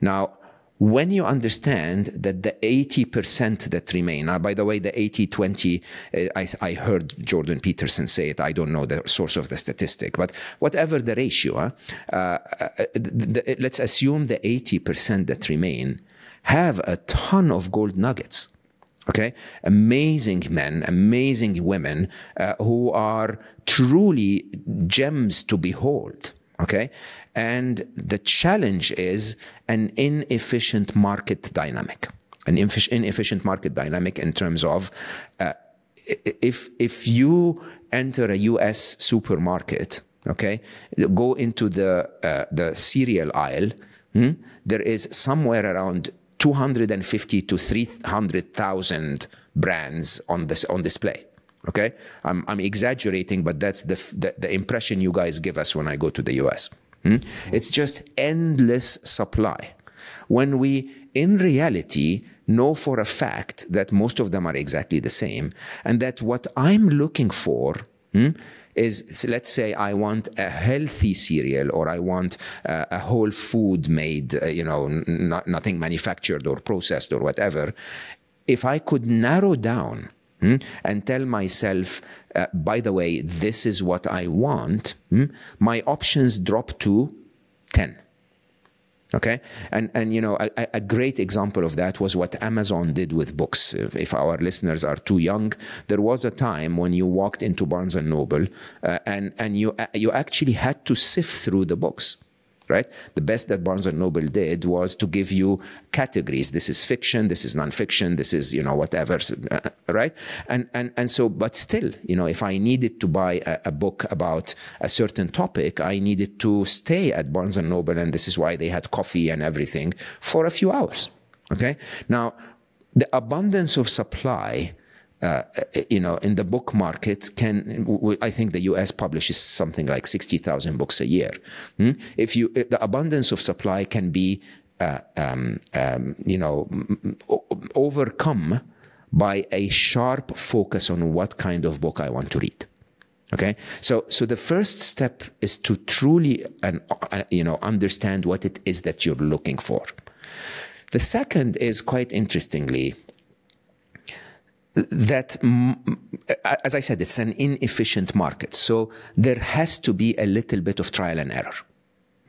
now when you understand that the 80% that remain, uh, by the way, the 80 20, uh, I, I, heard Jordan Peterson say it. I don't know the source of the statistic, but whatever the ratio, uh, uh the, the, let's assume the 80% that remain have a ton of gold nuggets. Okay, amazing men, amazing women who are truly gems to behold. Okay. And the challenge is an inefficient market dynamic, an inefficient market dynamic in terms of uh, if, if you enter a US supermarket, okay, go into the, uh, the cereal aisle, hmm, there is somewhere around 250 to 300,000 brands on this on display. Okay, I'm, I'm exaggerating, but that's the, the, the impression you guys give us when I go to the US. Hmm? It's just endless supply. When we, in reality, know for a fact that most of them are exactly the same, and that what I'm looking for hmm, is, let's say, I want a healthy cereal or I want uh, a whole food made, uh, you know, n- nothing manufactured or processed or whatever. If I could narrow down Hmm? and tell myself, uh, by the way, this is what I want, hmm? my options drop to 10. Okay, and and you know a, a, great example of that was what Amazon did with books. If, if, our listeners are too young, there was a time when you walked into Barnes and Noble, uh, and and you uh, you actually had to sift through the books right? The best that Barnes and Noble did was to give you categories. This is fiction. This is nonfiction. This is you know whatever, uh, right? And and and so, but still, you know, if I needed to buy a, a book about a certain topic, I needed to stay at Barnes and Noble, and this is why they had coffee and everything for a few hours. Okay, now the abundance of supply uh, you know, in the book market, can I think the U.S. publishes something like sixty thousand books a year. Hmm? If you, the abundance of supply can be, uh, um, um, you know, overcome by a sharp focus on what kind of book I want to read. Okay, so so the first step is to truly, and uh, you know, understand what it is that you're looking for. The second is quite interestingly that, as I said, it's an inefficient market. So there has to be a little bit of trial and error.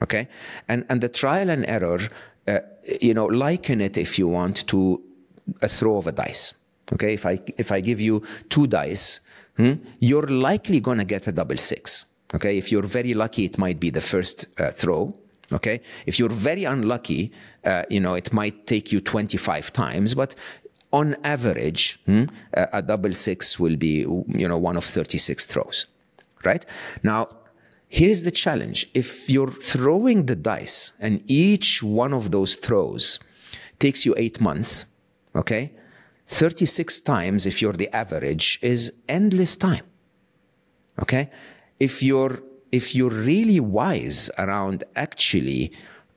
Okay. And, and the trial and error, uh, you know, liken it if you want to a throw of a dice. Okay. If I, if I give you two dice, hmm, you're likely going to get a double six. Okay. If you're very lucky, it might be the first uh, throw. Okay. If you're very unlucky, uh, you know, it might take you 25 times, but on average, hmm, a double six will be, you know, one of 36 throws, right? Now, here's the challenge. If you're throwing the dice and each one of those throws takes you eight months, okay? 36 times, if you're the average, is endless time. Okay, if you're if you're really wise around actually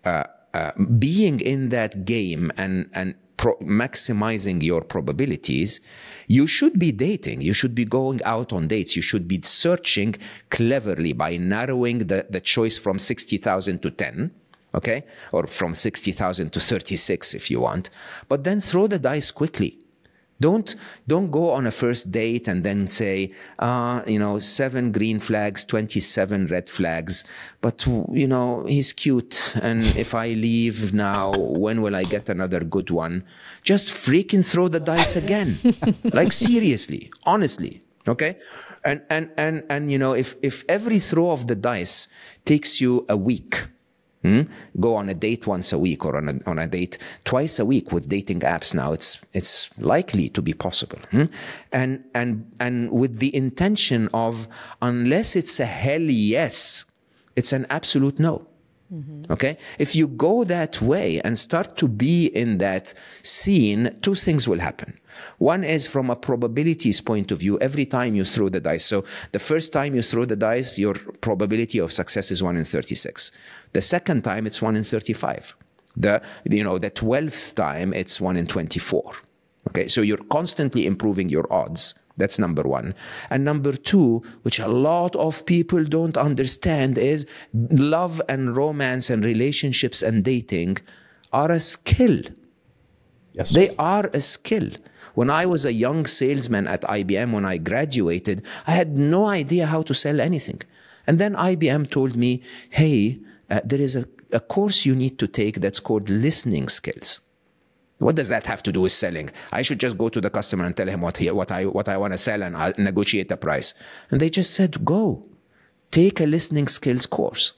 uh, uh, being in that game and and pro- maximizing your probabilities, you should be dating. You should be going out on dates. You should be searching cleverly by narrowing the, the choice from 60,000 to 10. Okay. Or from 60,000 to 36 if you want. But then throw the dice quickly. Don't don't go on a first date and then say, uh, you know, seven green flags, twenty seven red flags. But you know, he's cute, and if I leave now, when will I get another good one? Just freaking throw the dice again, like seriously, honestly, okay? And and and and you know, if if every throw of the dice takes you a week Hmm? Go on a date once a week or on a, on a date twice a week with dating apps now. It's it's likely to be possible, hmm? and and and with the intention of unless it's a hell yes, it's an absolute no. Mm-hmm. Okay, if you go that way and start to be in that scene, two things will happen. One is from a probabilities point of view, every time you throw the dice. So the first time you throw the dice, your probability of success is 1 in 36. The second time, it's 1 in 35. The, you know, the 12th time, it's 1 in 24. Okay, so you're constantly improving your odds. That's number one. And number two, which a lot of people don't understand, is love and romance and relationships and dating are a skill. Yes. They are a skill. When I was a young salesman at IBM, when I graduated, I had no idea how to sell anything. And then IBM told me, hey, uh, there is a, a course you need to take that's called listening skills. What does that have to do with selling? I should just go to the customer and tell him what, he, what I, what I want to sell and I'll negotiate the price. And they just said, go, take a listening skills course.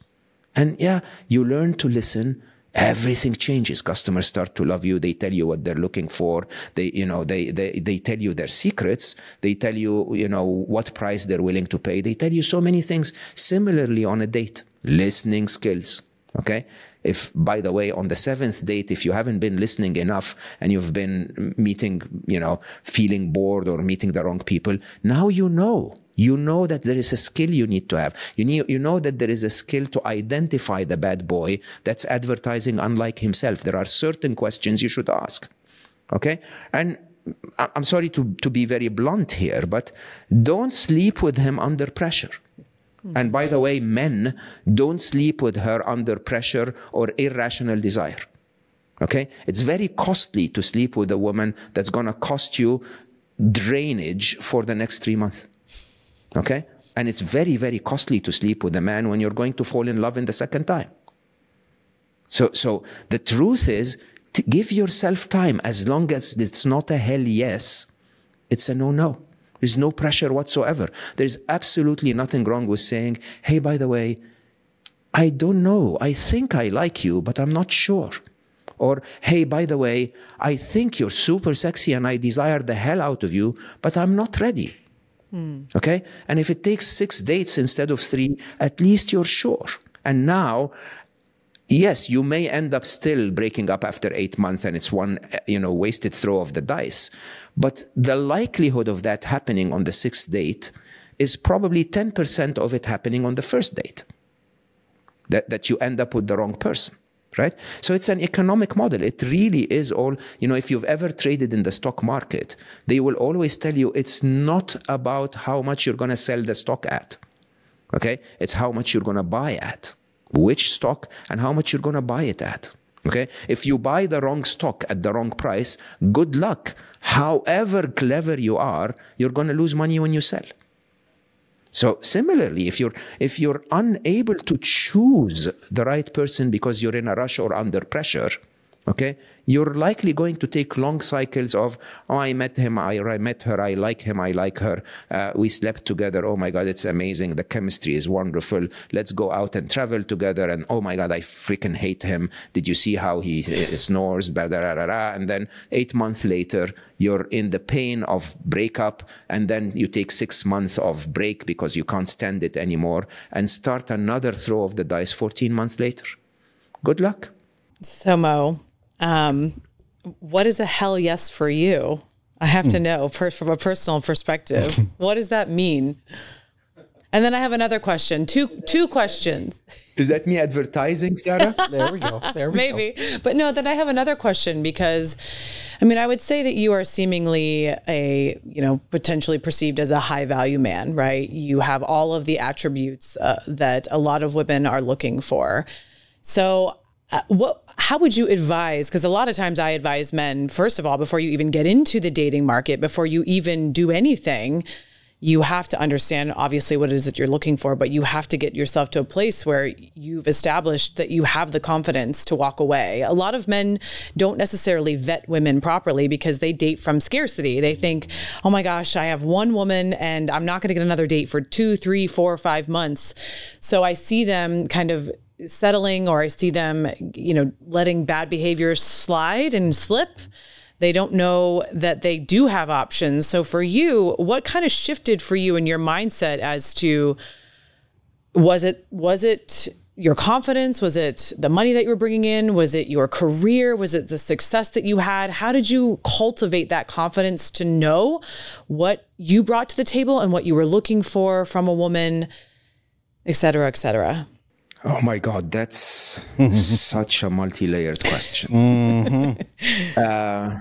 And yeah, you learn to listen. Everything changes. Customers start to love you. They tell you what they're looking for. They you know they, they they tell you their secrets. They tell you you know what price they're willing to pay. They tell you so many things. Similarly on a date listening skills okay if by the way on the seventh date if you haven't been listening enough and you've been meeting you know feeling bored or meeting the wrong people now you know you know that there is a skill you need to have. You, need, you know that there is a skill to identify the bad boy that's advertising unlike himself. There are certain questions you should ask. Okay? And I'm sorry to, to be very blunt here, but don't sleep with him under pressure. Mm-hmm. And by the way, men don't sleep with her under pressure or irrational desire. Okay? It's very costly to sleep with a woman that's going to cost you drainage for the next three months. Okay? And it's very, very costly to sleep with a man when you're going to fall in love in the second time. So, so the truth is, give yourself time as long as it's not a hell yes, it's a no no. There's no pressure whatsoever. There's absolutely nothing wrong with saying, hey, by the way, I don't know. I think I like you, but I'm not sure. Or, hey, by the way, I think you're super sexy and I desire the hell out of you, but I'm not ready. Mm. Okay? And if it takes six dates instead of three, at least you're sure. And now, yes, you may end up still breaking up after eight months and it's one, you know, wasted throw of the dice. But the likelihood of that happening on the sixth date is probably 10% of it happening on the first date. That, that you end up with the wrong person right? So it's an economic model. It really is all, you know, if you've ever traded in the stock market, they will always tell you it's not about how much you're going to sell the stock at. Okay? It's how much you're going to buy at. Which stock and how much you're going to buy it at. Okay? If you buy the wrong stock at the wrong price, good luck. However clever you are, you're going to lose money when you sell. So similarly, if you're if you're unable to choose the right person because you're in a rush or under pressure, okay, you're likely going to take long cycles of, oh, I met him, I, I met her, I like him, I like her, uh, we slept together, oh my God, it's amazing, the chemistry is wonderful, let's go out and travel together, and oh my God, I freaking hate him, did you see how he snores, blah, blah, blah, blah, and then eight months later, you're in the pain of breakup, and then you take six months of break because you can't stand it anymore, and start another throw of the dice 14 months later. Good luck. So, Mo, um, what is a hell yes for you? I have to hmm. know per, from a personal perspective. what does that mean? And then I have another question. Two two questions. Is that me advertising, Sarah? There we go. There we Maybe. go. But no, then I have another question because I mean, I would say that you are seemingly a, you know, potentially perceived as a high value man, right? You have all of the attributes uh, that a lot of women are looking for. So, uh, what how would you advise because a lot of times I advise men first of all before you even get into the dating market, before you even do anything, you have to understand obviously what it is that you're looking for, but you have to get yourself to a place where you've established that you have the confidence to walk away. A lot of men don't necessarily vet women properly because they date from scarcity. They think, oh my gosh, I have one woman and I'm not going to get another date for two, three, four, five months. So I see them kind of settling or I see them, you know, letting bad behaviors slide and slip they don't know that they do have options. So for you, what kind of shifted for you in your mindset as to was it was it your confidence? Was it the money that you were bringing in? Was it your career? Was it the success that you had? How did you cultivate that confidence to know what you brought to the table and what you were looking for from a woman, et cetera, et cetera? Oh my God, that's such a multi layered question. Mm-hmm. Uh,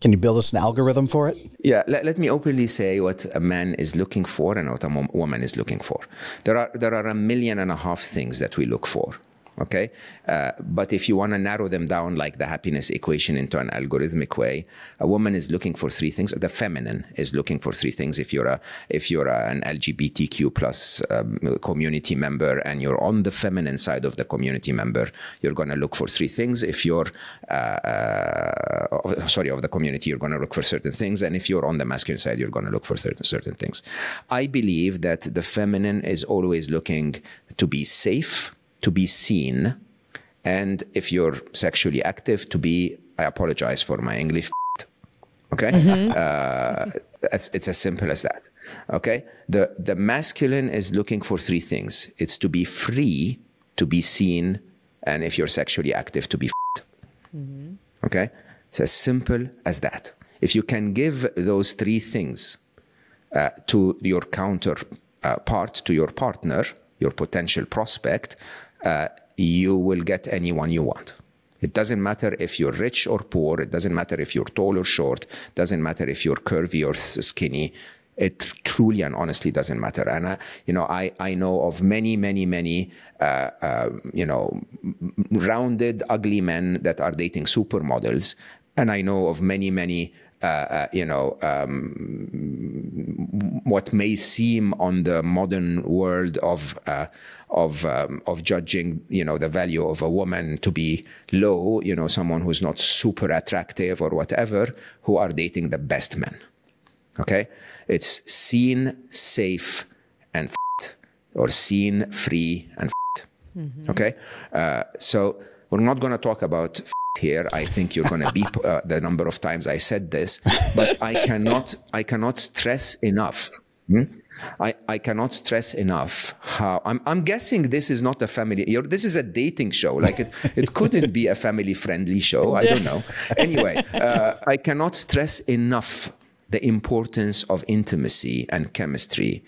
can you build us an algorithm for it? Yeah, let, let me openly say what a man is looking for and what a woman is looking for. There are there are a million and a half things that we look for okay? Uh, but if you want to narrow them down like the happiness equation into an algorithmic way a woman is looking for three things the feminine is looking for three things. If you're a if you're a, an lgbtq plus um, community member and you're on the feminine side of the community member you're going to look for three things. If you're uh, uh, sorry of the community you're going to look for certain things. And if you're on the masculine side you're going to look for certain certain things. I believe that the feminine is always looking to be safe to be seen, and if you're sexually active, to be, I apologize for my English, okay? Mm-hmm. Uh, it's, it's as simple as that, okay? The, the masculine is looking for three things it's to be free, to be seen, and if you're sexually active, to be mm-hmm. okay? It's as simple as that. If you can give those three things uh, to your counterpart, uh, to your partner, your potential prospect, uh, you will get anyone you want. It doesn't matter if you're rich or poor. It doesn't matter if you're tall or short. It doesn't matter if you're curvy or skinny. It truly and honestly doesn't matter. And I, you know, I, I know of many, many, many, uh, uh, you know, rounded, ugly men that are dating supermodels. And I know of many, many uh, uh, you know, um, what may seem on the modern world of uh, of um, of judging, you know, the value of a woman to be low, you know, someone who's not super attractive or whatever, who are dating the best men. Okay, it's seen, safe, and f- or seen, free, and f- mm-hmm. okay. Uh, so we're not going to talk about here. I think you're going to beep uh, the number of times I said this, but I cannot, I cannot stress enough. Hmm? I, I cannot stress enough how I'm, I'm guessing this is not a family this is a dating show like it, it couldn't be a family friendly show I don't know anyway uh, I cannot stress enough the importance of intimacy and chemistry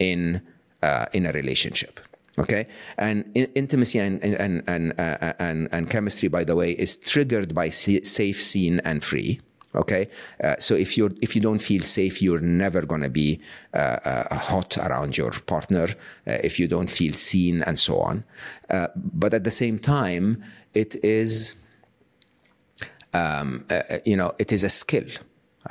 in uh, in a relationship okay? And in, intimacy and and and, uh, and and chemistry by the way is triggered by safe seen and free. Okay? Uh, so if you if you don't feel safe you're never going to be uh, uh, hot around your partner uh, if you don't feel seen and so on. Uh, but at the same time it is um, you know it is a skill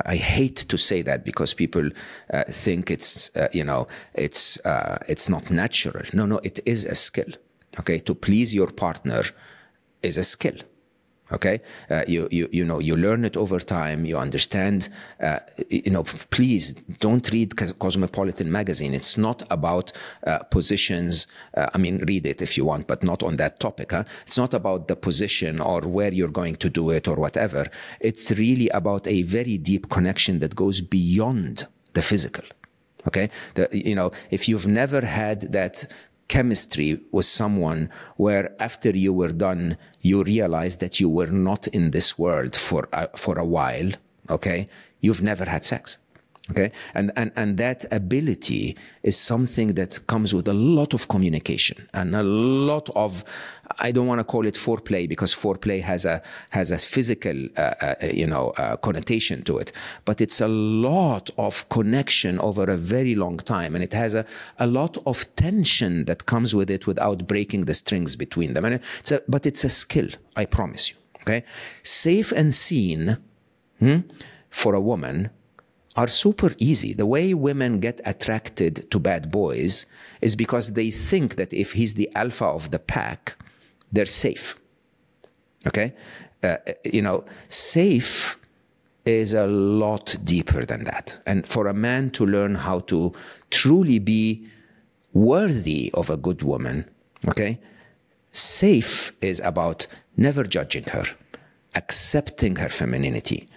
I hate to say that because people uh, think it's uh, you know it's uh, it's not natural. No, no, it is a skill. Okay, to please your partner is a skill okay? Uh, you, you you know you learn it over time you understand uh, you know please don't read cosmopolitan magazine. It's not about uh, positions uh, i mean read it if you want but not on that topic huh? it's not about the position or where you're going to do it or whatever. It's really about a very deep connection that goes beyond the physical okay? The, you know if you've never had that chemistry with someone where after you were done, you realized that you were not in this world for a, for a while. Okay, you've never had sex. Okay. And, and, and that ability is something that comes with a lot of communication and a lot of, I don't want to call it foreplay because foreplay has a, has a physical, uh, uh, you know, uh, connotation to it, but it's a lot of connection over a very long time. And it has a, a lot of tension that comes with it without breaking the strings between them. And it's a, but it's a skill, I promise you. Okay. Safe and seen hmm, for a woman are super easy. The way women get attracted to bad boys is because they think that if he's the alpha of the pack, they're safe. Okay? Uh, you know, safe is a lot deeper than that. And for a man to learn how to truly be worthy of a good woman, okay? Safe is about never judging her, accepting her femininity,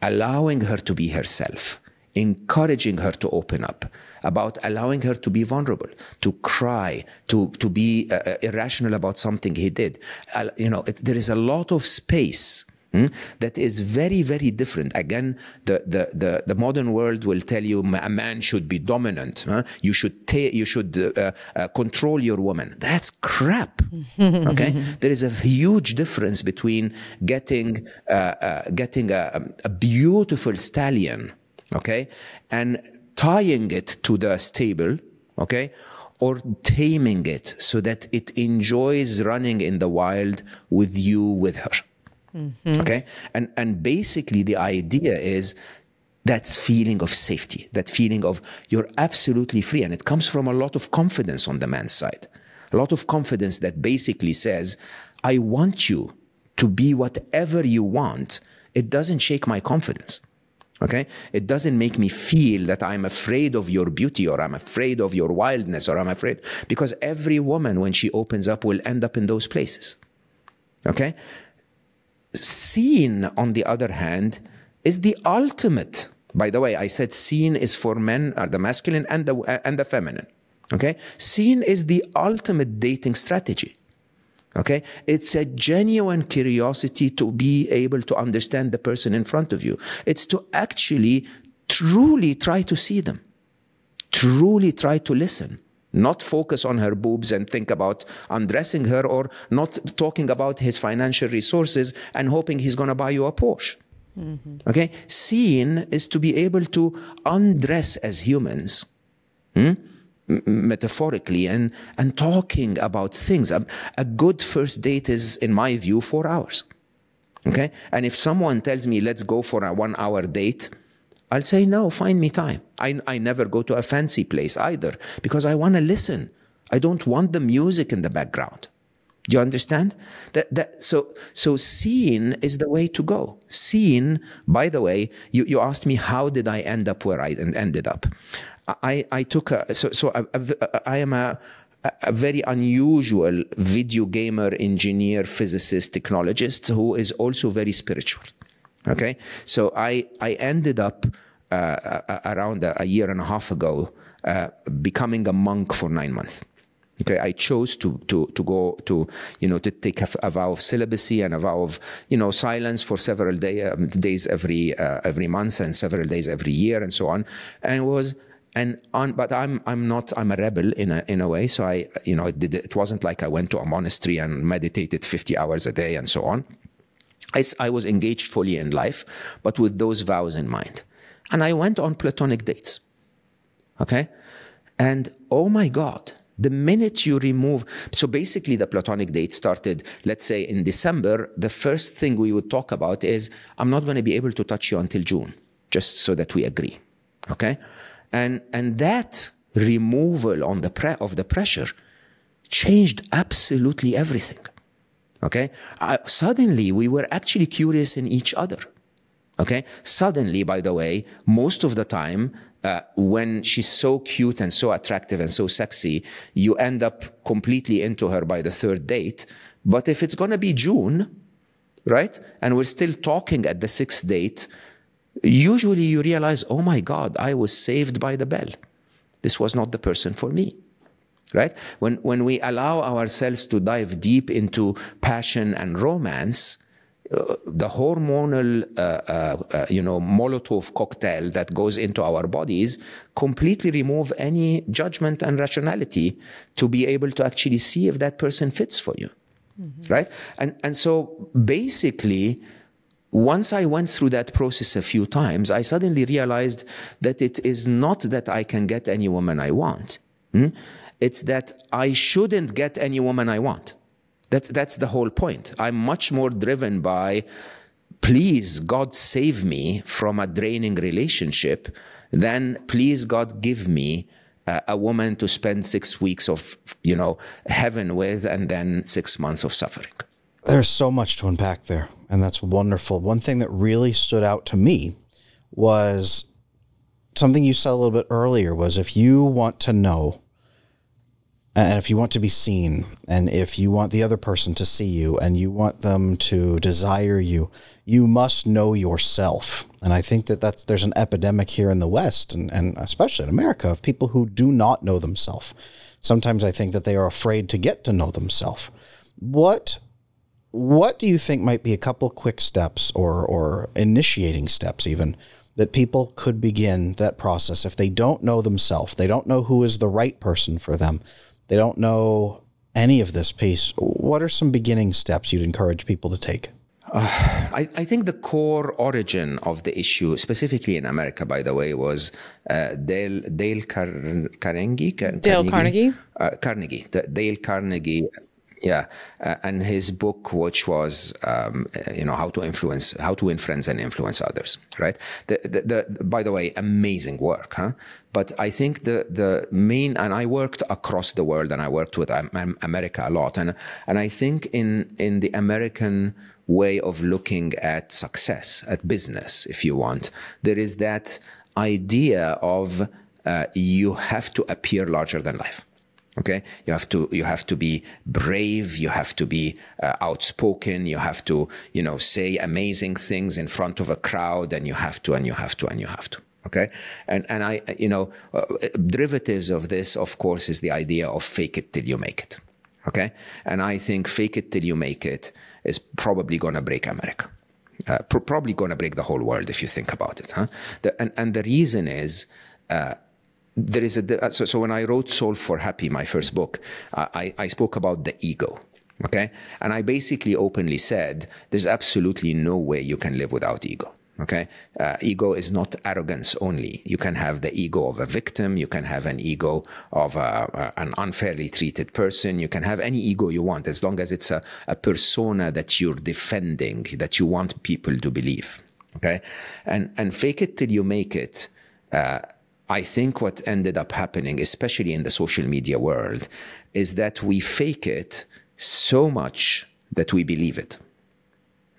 allowing her to be herself, encouraging her to open up, about allowing her to be vulnerable, to cry, to, to be uh, uh irrational about something he did. Uh, you know, it, there is a lot of space. Hmm? That is very, very different. Again, the, the, the, the, modern world will tell you a man should be dominant. Huh? You should ta- you should uh, uh, control your woman. That's crap. okay, there is a huge difference between getting uh, uh getting a, a beautiful stallion okay, and tying it to the stable, okay, or taming it so that it enjoys running in the wild with you, with her. Mm-hmm. Okay, and and basically the idea is that feeling of safety, that feeling of you're absolutely free, and it comes from a lot of confidence on the man's side, a lot of confidence that basically says, "I want you to be whatever you want." It doesn't shake my confidence. Okay? It doesn't make me feel that I'm afraid of your beauty or I'm afraid of your wildness or I'm afraid because every woman, when she opens up, will end up in those places. Okay? Seen, on the other hand, is the ultimate. By the way, I said seen is for men, are the masculine and the, and the feminine. Okay? Seen is the ultimate dating strategy. Okay? It's a genuine curiosity to be able to understand the person in front of you. It's to actually truly try to see them, truly try to listen, not focus on her boobs and think about undressing her or not talking about his financial resources and hoping he's going to buy you a Porsche. Mm-hmm. Okay? Seeing is to be able to undress as humans. Hmm? Metaphorically and and talking about things. A, a, good first date is in my view four hours. Okay? And if someone tells me let's go for a one hour date i'll say no find me time. I, I never go to a fancy place either because i want to listen. I don't want the music in the background. Do you understand? That that so so seeing is the way to go. Seeing by the way you, you asked me how did i end up where i ended up I, I took a, so, so I, am a, a very unusual video gamer, engineer, physicist, technologist who is also very spiritual. Okay. So I, I ended up uh, around a, a, year and a half ago uh, becoming a monk for nine months. Okay, I chose to to to go to you know to take a, a vow of celibacy and a vow of you know silence for several day, um, days every uh, every month and several days every year and so on, and it was and on, but I'm I'm not I'm a rebel in a in a way. So I you know it, did, it wasn't like I went to a monastery and meditated 50 hours a day and so on. I, I was engaged fully in life, but with those vows in mind, and I went on platonic dates. Okay, and oh my God, the minute you remove, so basically the platonic date started, let's say in December, the first thing we would talk about is, I'm not going to be able to touch you until June, just so that we agree. Okay? And, and that removal on the pre- of the pressure changed absolutely everything. Okay? Uh, suddenly, we were actually curious in each other. Okay? Suddenly, by the way, most of the time, uh, when she's so cute and so attractive and so sexy, you end up completely into her by the third date. But if it's to be June, right? And we're still talking at the sixth date, usually you realize, oh my God, I was saved by the bell. This was not the person for me. Right? When, when we allow ourselves to dive deep into passion and romance, uh, the hormonal, uh, uh, uh, you know, Molotov cocktail that goes into our bodies completely remove any judgment and rationality to be able to actually see if that person fits for you, mm-hmm. right? And and so basically, once I went through that process a few times, I suddenly realized that it is not that I can get any woman I want. Hmm? It's that I shouldn't get any woman I want. That's, that's the whole point. I'm much more driven by, please, God, save me from a draining relationship than, please, God, give me uh, a woman to spend six weeks of, you know, heaven with and then six months of suffering. There's so much to unpack there, and that's wonderful. One thing that really stood out to me was something you said a little bit earlier was if you want to know and if you want to be seen, and if you want the other person to see you, and you want them to desire you, you must know yourself. And I think that that's, there's an epidemic here in the West, and, and especially in America, of people who do not know themselves. Sometimes I think that they are afraid to get to know themselves. What what do you think might be a couple quick steps or or initiating steps even that people could begin that process if they don't know themselves, they don't know who is the right person for them they don't know any of this piece. What are some beginning steps you'd encourage people to take? Uh, I, I, think the core origin of the issue, specifically in America, by the way, was uh, Dale Dale Car- Carnegie. Car- Dale Carnegie. Uh, Carnegie. Dale Carnegie yeah, uh, and his book, which was um, you know how to influence, how to influence and influence others, right? The, the, the, by the way, amazing work, huh? But I think the the main, and I worked across the world, and I worked with America a lot, and and I think in in the American way of looking at success, at business, if you want, there is that idea of uh, you have to appear larger than life okay? You have to you have to be brave you have to be uh, outspoken you have to you know say amazing things in front of a crowd and you have to and you have to and you have to. Okay? And and i you know uh, derivatives of this of course is the idea of fake it till you make it. Okay? And i think fake it till you make it is probably going to break america. Uh, pr- probably going to break the whole world if you think about it huh? The, and and the reason is uh, there is a so, so when I wrote Solve for Happy, my first book, I, I spoke about the ego. Okay, and I basically openly said there's absolutely no way you can live without ego. Okay, uh, ego is not arrogance only. You can have the ego of a victim. You can have an ego of a, an unfairly treated person. You can have any ego you want, as long as it's a, a persona that you're defending, that you want people to believe. Okay, and and fake it till you make it. Uh, I think what ended up happening, especially in the social media world, is that we fake it so much that we believe it.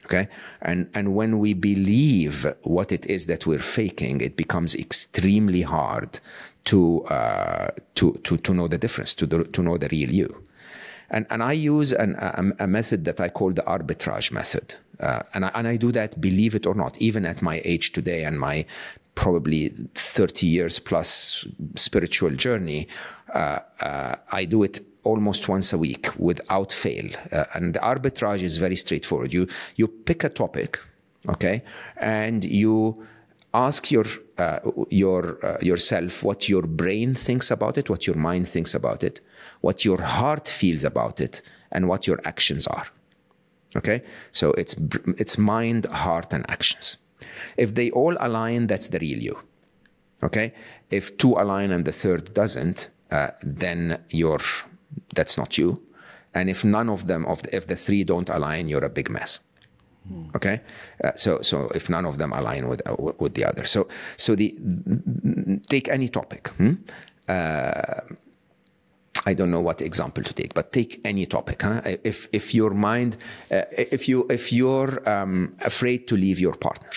Okay. And, and when we believe what it is that we're faking, it becomes extremely hard to, uh, to, to, to know the difference, to, the, to know the real you. And, and I use an, a, a method that I call the arbitrage method. Uh, and, I, and I do that, believe it or not, even at my age today and my probably 30 years plus spiritual journey, uh, uh, I do it almost once a week without fail. Uh, and the arbitrage is very straightforward. You you pick a topic, okay, and you ask your uh, your uh, yourself what your brain thinks about it, what your mind thinks about it, what your heart feels about it, and what your actions are. Okay, so it's it's mind, heart, and actions. If they all align, that's the real you. Okay? If two align and the third doesn't, uh, then you're that's not you. And if none of them, of the, if the three don't align, you're a big mess. Okay, uh, so so if none of them align with uh, with the other, so so the take any topic. Hmm? Uh, I don't know what example to take, but take any topic. Huh? If if your mind, uh, if you if you're um, afraid to leave your partner,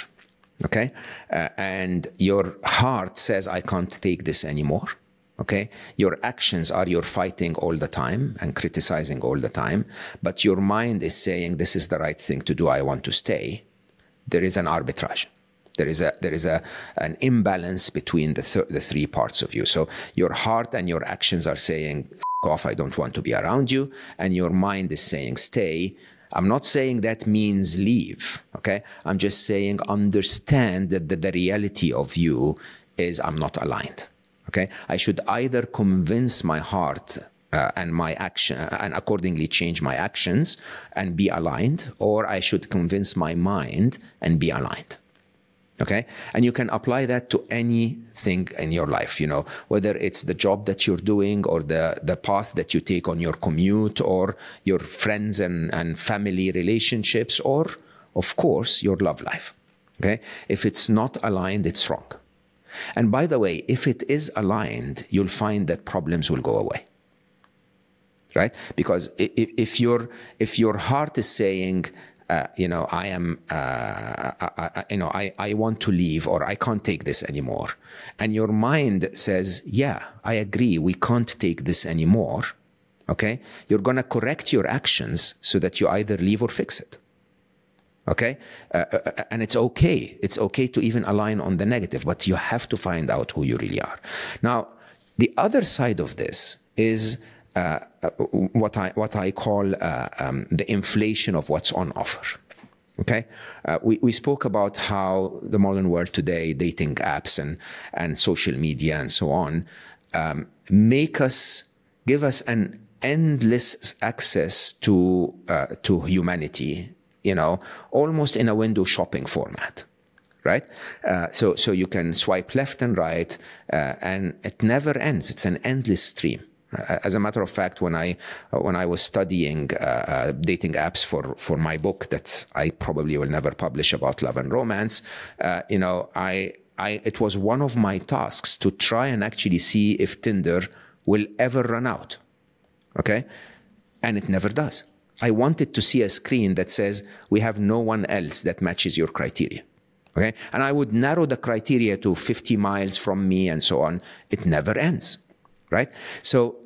okay, uh, and your heart says I can't take this anymore. Okay, your actions are you're fighting all the time and criticizing all the time, but your mind is saying this is the right thing to do. I want to stay. There is an arbitrage. There is a there is a an imbalance between the th- the three parts of you. So your heart and your actions are saying off. I don't want to be around you, and your mind is saying stay. I'm not saying that means leave, okay? I'm just saying understand that the, the reality of you is I'm not aligned, okay? I should either convince my heart uh, and my action and accordingly change my actions and be aligned, or I should convince my mind and be aligned okay? And you can apply that to anything in your life you know whether it's the job that you're doing or the the path that you take on your commute or your friends and and family relationships or of course your love life. Okay? If it's not aligned it's wrong. And by the way if it is aligned you'll find that problems will go away. Right? Because if, if your if your heart is saying uh, you know, I am, uh, I, I, you know, I, I want to leave or I can't take this anymore. And your mind says, yeah, I agree. We can't take this anymore. Okay. You're going to correct your actions so that you either leave or fix it. Okay. Uh, uh, uh, and it's okay. It's okay to even align on the negative, but you have to find out who you really are. Now, the other side of this is, uh, what I what I call uh, um, the inflation of what's on offer. Okay, uh, we we spoke about how the modern world today, dating apps and and social media and so on, um, make us give us an endless access to uh, to humanity. You know, almost in a window shopping format right? Uh, so so you can swipe left and right, uh, and it never ends. It's an endless stream. As a matter of fact, when I when I was studying uh, uh, dating apps for for my book that I probably will never publish about love and romance, uh, you know, I I it was one of my tasks to try and actually see if Tinder will ever run out. Okay, and it never does. I wanted to see a screen that says we have no one else that matches your criteria. Okay, and I would narrow the criteria to 50 miles from me and so on. It never ends right? So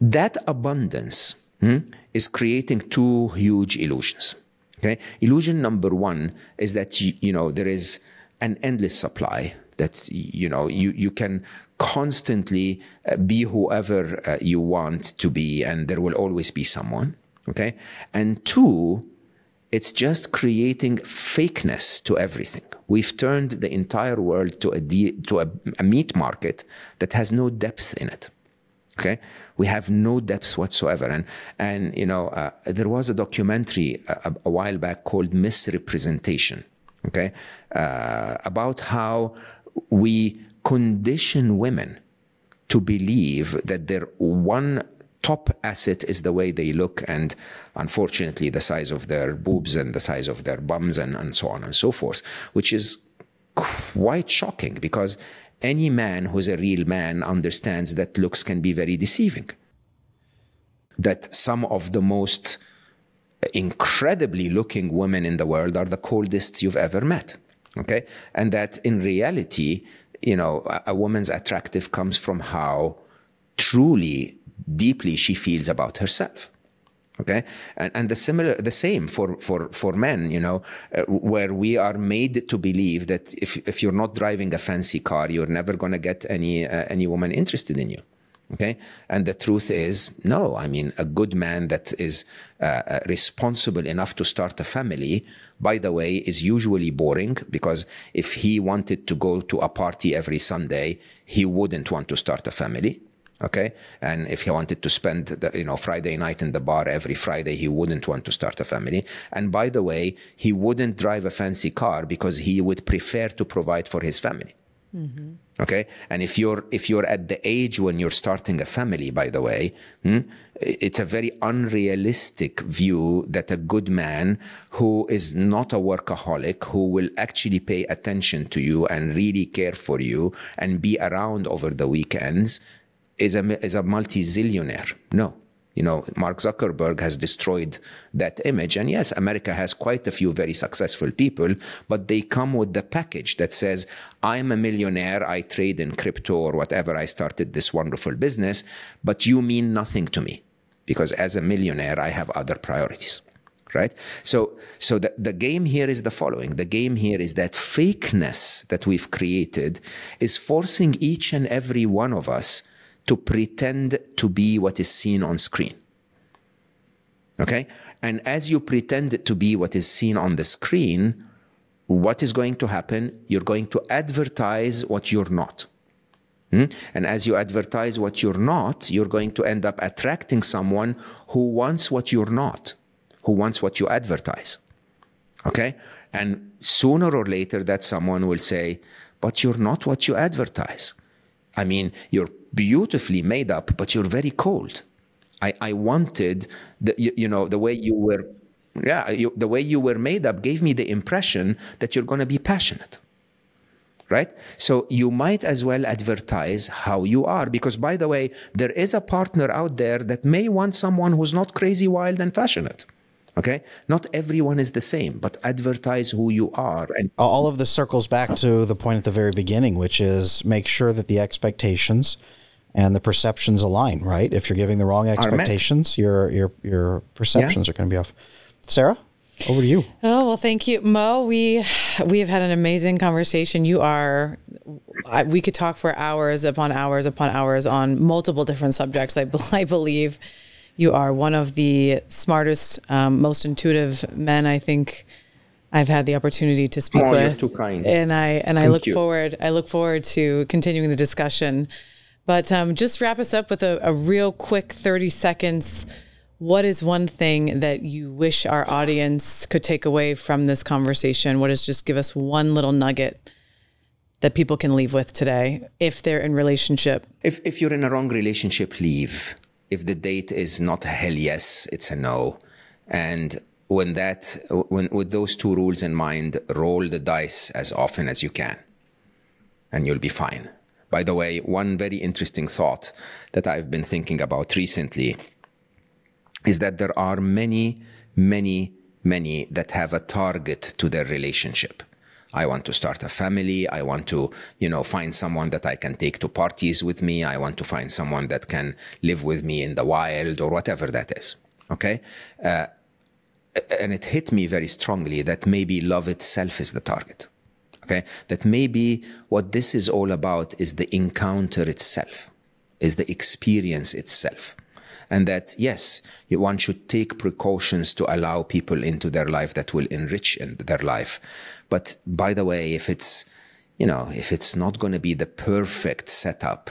that abundance hmm, is creating two huge illusions. Okay, illusion number one is that you, you know there is an endless supply that you know you you can constantly uh, be whoever uh, you want to be, and there will always be someone. Okay, and two, it's just creating fakeness to everything. We've turned the entire world to a, de- to a, a meat market that has no depth in it. Okay, we have no depth whatsoever, and and you know uh, there was a documentary a, a, while back called Miss Representation. Okay, uh, about how we condition women to believe that their one top asset is the way they look and unfortunately the size of their boobs and the size of their bums and, and so on and so forth which is quite shocking because any man who's a real man understands that looks can be very deceiving. That some of the most incredibly looking women in the world are the coldest you've ever met okay? And that in reality you know a, a woman's attractive comes from how truly deeply she feels about herself okay? And, and the similar the same for for for men you know uh, where we are made to believe that if if you're not driving a fancy car you're never going to get any uh, any woman interested in you okay? And the truth is no i mean a good man that is uh, uh responsible enough to start a family by the way is usually boring because if he wanted to go to a party every sunday he wouldn't want to start a family okay? And if he wanted to spend the you know friday night in the bar every friday he wouldn't want to start a family. And by the way he wouldn't drive a fancy car because he would prefer to provide for his family. Mm-hmm. okay? And if you're if you're at the age when you're starting a family by the way hmm, it's a very unrealistic view that a good man who is not a workaholic who will actually pay attention to you and really care for you and be around over the weekends is a, is a multi-zillionaire. No. You know, Mark Zuckerberg has destroyed that image. And yes, America has quite a few very successful people, but they come with the package that says, I'm a millionaire, I trade in crypto or whatever, I started this wonderful business, but you mean nothing to me because as a millionaire, I have other priorities. Right? So, so the, the game here is the following. The game here is that fakeness that we've created is forcing each and every one of us to pretend to be what is seen on screen. Okay? And as you pretend to be what is seen on the screen, what is going to happen? You're going to advertise what you're not. Hmm? And as you advertise what you're not, you're going to end up attracting someone who wants what you're not, who wants what you advertise. Okay? And sooner or later, that someone will say, But you're not what you advertise. I mean, you're beautifully made up, but you're very cold. I, I wanted, the, you, you know, the way you were, yeah, you, the way you were made up gave me the impression that you're going to be passionate right? So you might as well advertise how you are. Because, by the way, there is a partner out there that may want someone who's not crazy, wild, and passionate. Okay? Not everyone is the same, but advertise who you are. And all of this circles back to the point at the very beginning, which is make sure that the expectations and the perceptions align, right? If you're giving the wrong expectations, your your your perceptions yeah. are going to be off. Sarah, over to you. Oh well, thank you, Mo. We we have had an amazing conversation. You are, I, we could talk for hours upon hours upon hours on multiple different subjects. I I believe you are one of the smartest, um, most intuitive men I think I've had the opportunity to speak oh, with. You're too kind. And I and Thank I look you. forward. I look forward to continuing the discussion. But um, just wrap us up with a, a real quick 30 seconds. What is one thing that you wish our audience could take away from this conversation? What is just give us one little nugget that people can leave with today if they're in relationship? If, if you're in a wrong relationship, leave. If the date is not a hell yes, it's a no. And when that, when with those two rules in mind, roll the dice as often as you can, and you'll be fine. By the way, one very interesting thought that I've been thinking about recently is that there are many, many, many that have a target to their relationship. I want to start a family. I want to, you know, find someone that I can take to parties with me. I want to find someone that can live with me in the wild or whatever that is. Okay. Uh, and it hit me very strongly that maybe love itself is the target. Okay. That maybe what this is all about is the encounter itself, is the experience itself. And that, yes, one should take precautions to allow people into their life that will enrich their life. But by the way, if it's, you know, if it's not going to be the perfect setup,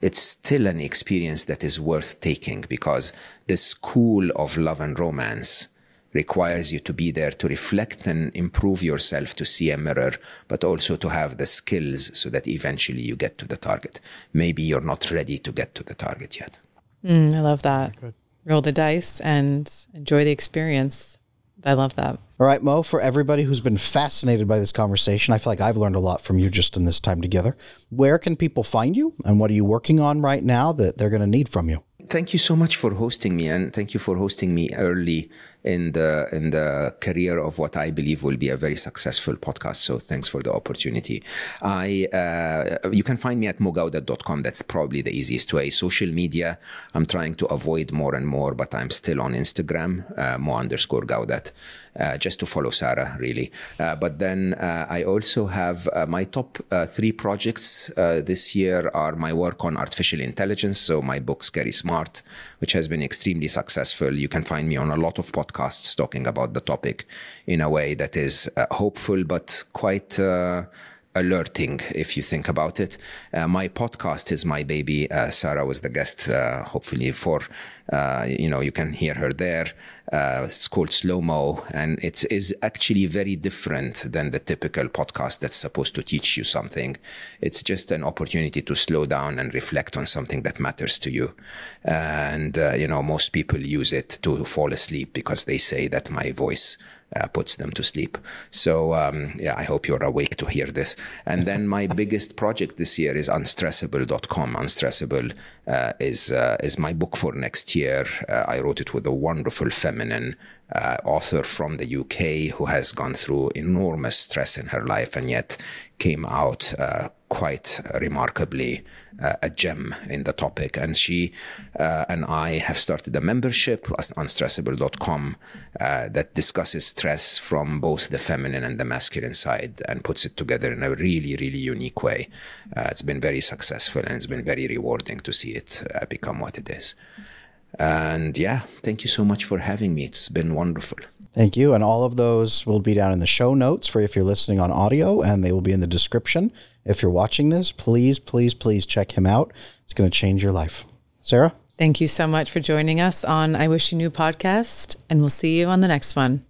it's still an experience that is worth taking because the school of love and romance requires you to be there to reflect and improve yourself to see a mirror, but also to have the skills so that eventually you get to the target. Maybe you're not ready to get to the target yet. Mm, I love that. Good. Roll the dice and enjoy the experience. I love that. All right, Mo, for everybody who's been fascinated by this conversation, I feel like I've learned a lot from you just in this time together. Where can people find you and what are you working on right now that they're going to need from you? Thank you so much for hosting me, and thank you for hosting me early in the in the career of what I believe will be a very successful podcast. So thanks for the opportunity. I uh, you can find me at mogawdat.com. That's probably the easiest way. Social media, I'm trying to avoid more and more, but I'm still on Instagram, uh, mo underscore gawdat, just to follow Sarah really. Uh, but then uh, I also have uh, my top three projects this year are my work on artificial intelligence. So my book Scary Smart, which has been extremely successful. You can find me on a lot of podcasts talking about the topic in a way that is uh, hopeful but quite uh, alerting if you think about it. Uh, my podcast is my baby. Uh, Sarah was the guest, uh, hopefully for uh, you know you can hear her there. Uh, it's called Slo Mo, and it is actually very different than the typical podcast that's supposed to teach you something. It's just an opportunity to slow down and reflect on something that matters to you. And uh, you know most people use it to fall asleep because they say that my voice uh, puts them to sleep. So um, yeah, I hope you're awake to hear this. And then my biggest project this year is unstressable.com. Unstressable uh, is uh, is my book for next year. Uh, I wrote it with a wonderful feminine uh, author from the UK who has gone through enormous stress in her life and yet came out uh, quite remarkably uh, a gem in the topic. And she uh, and I have started a membership on unstressable.com uh, that discusses stress from both the feminine and the masculine side and puts it together in a really, really unique way. Uh, it's been very successful and it's been very rewarding to see it become what it is. And yeah, thank you so much for having me. It's been wonderful. Thank you. And all of those will be down in the show notes for if you're listening on audio, and they will be in the description. If you're watching this, please, please, please check him out. It's going to change your life. Sarah? Thank you so much for joining us on I Wish You Knew podcast, and we'll see you on the next one.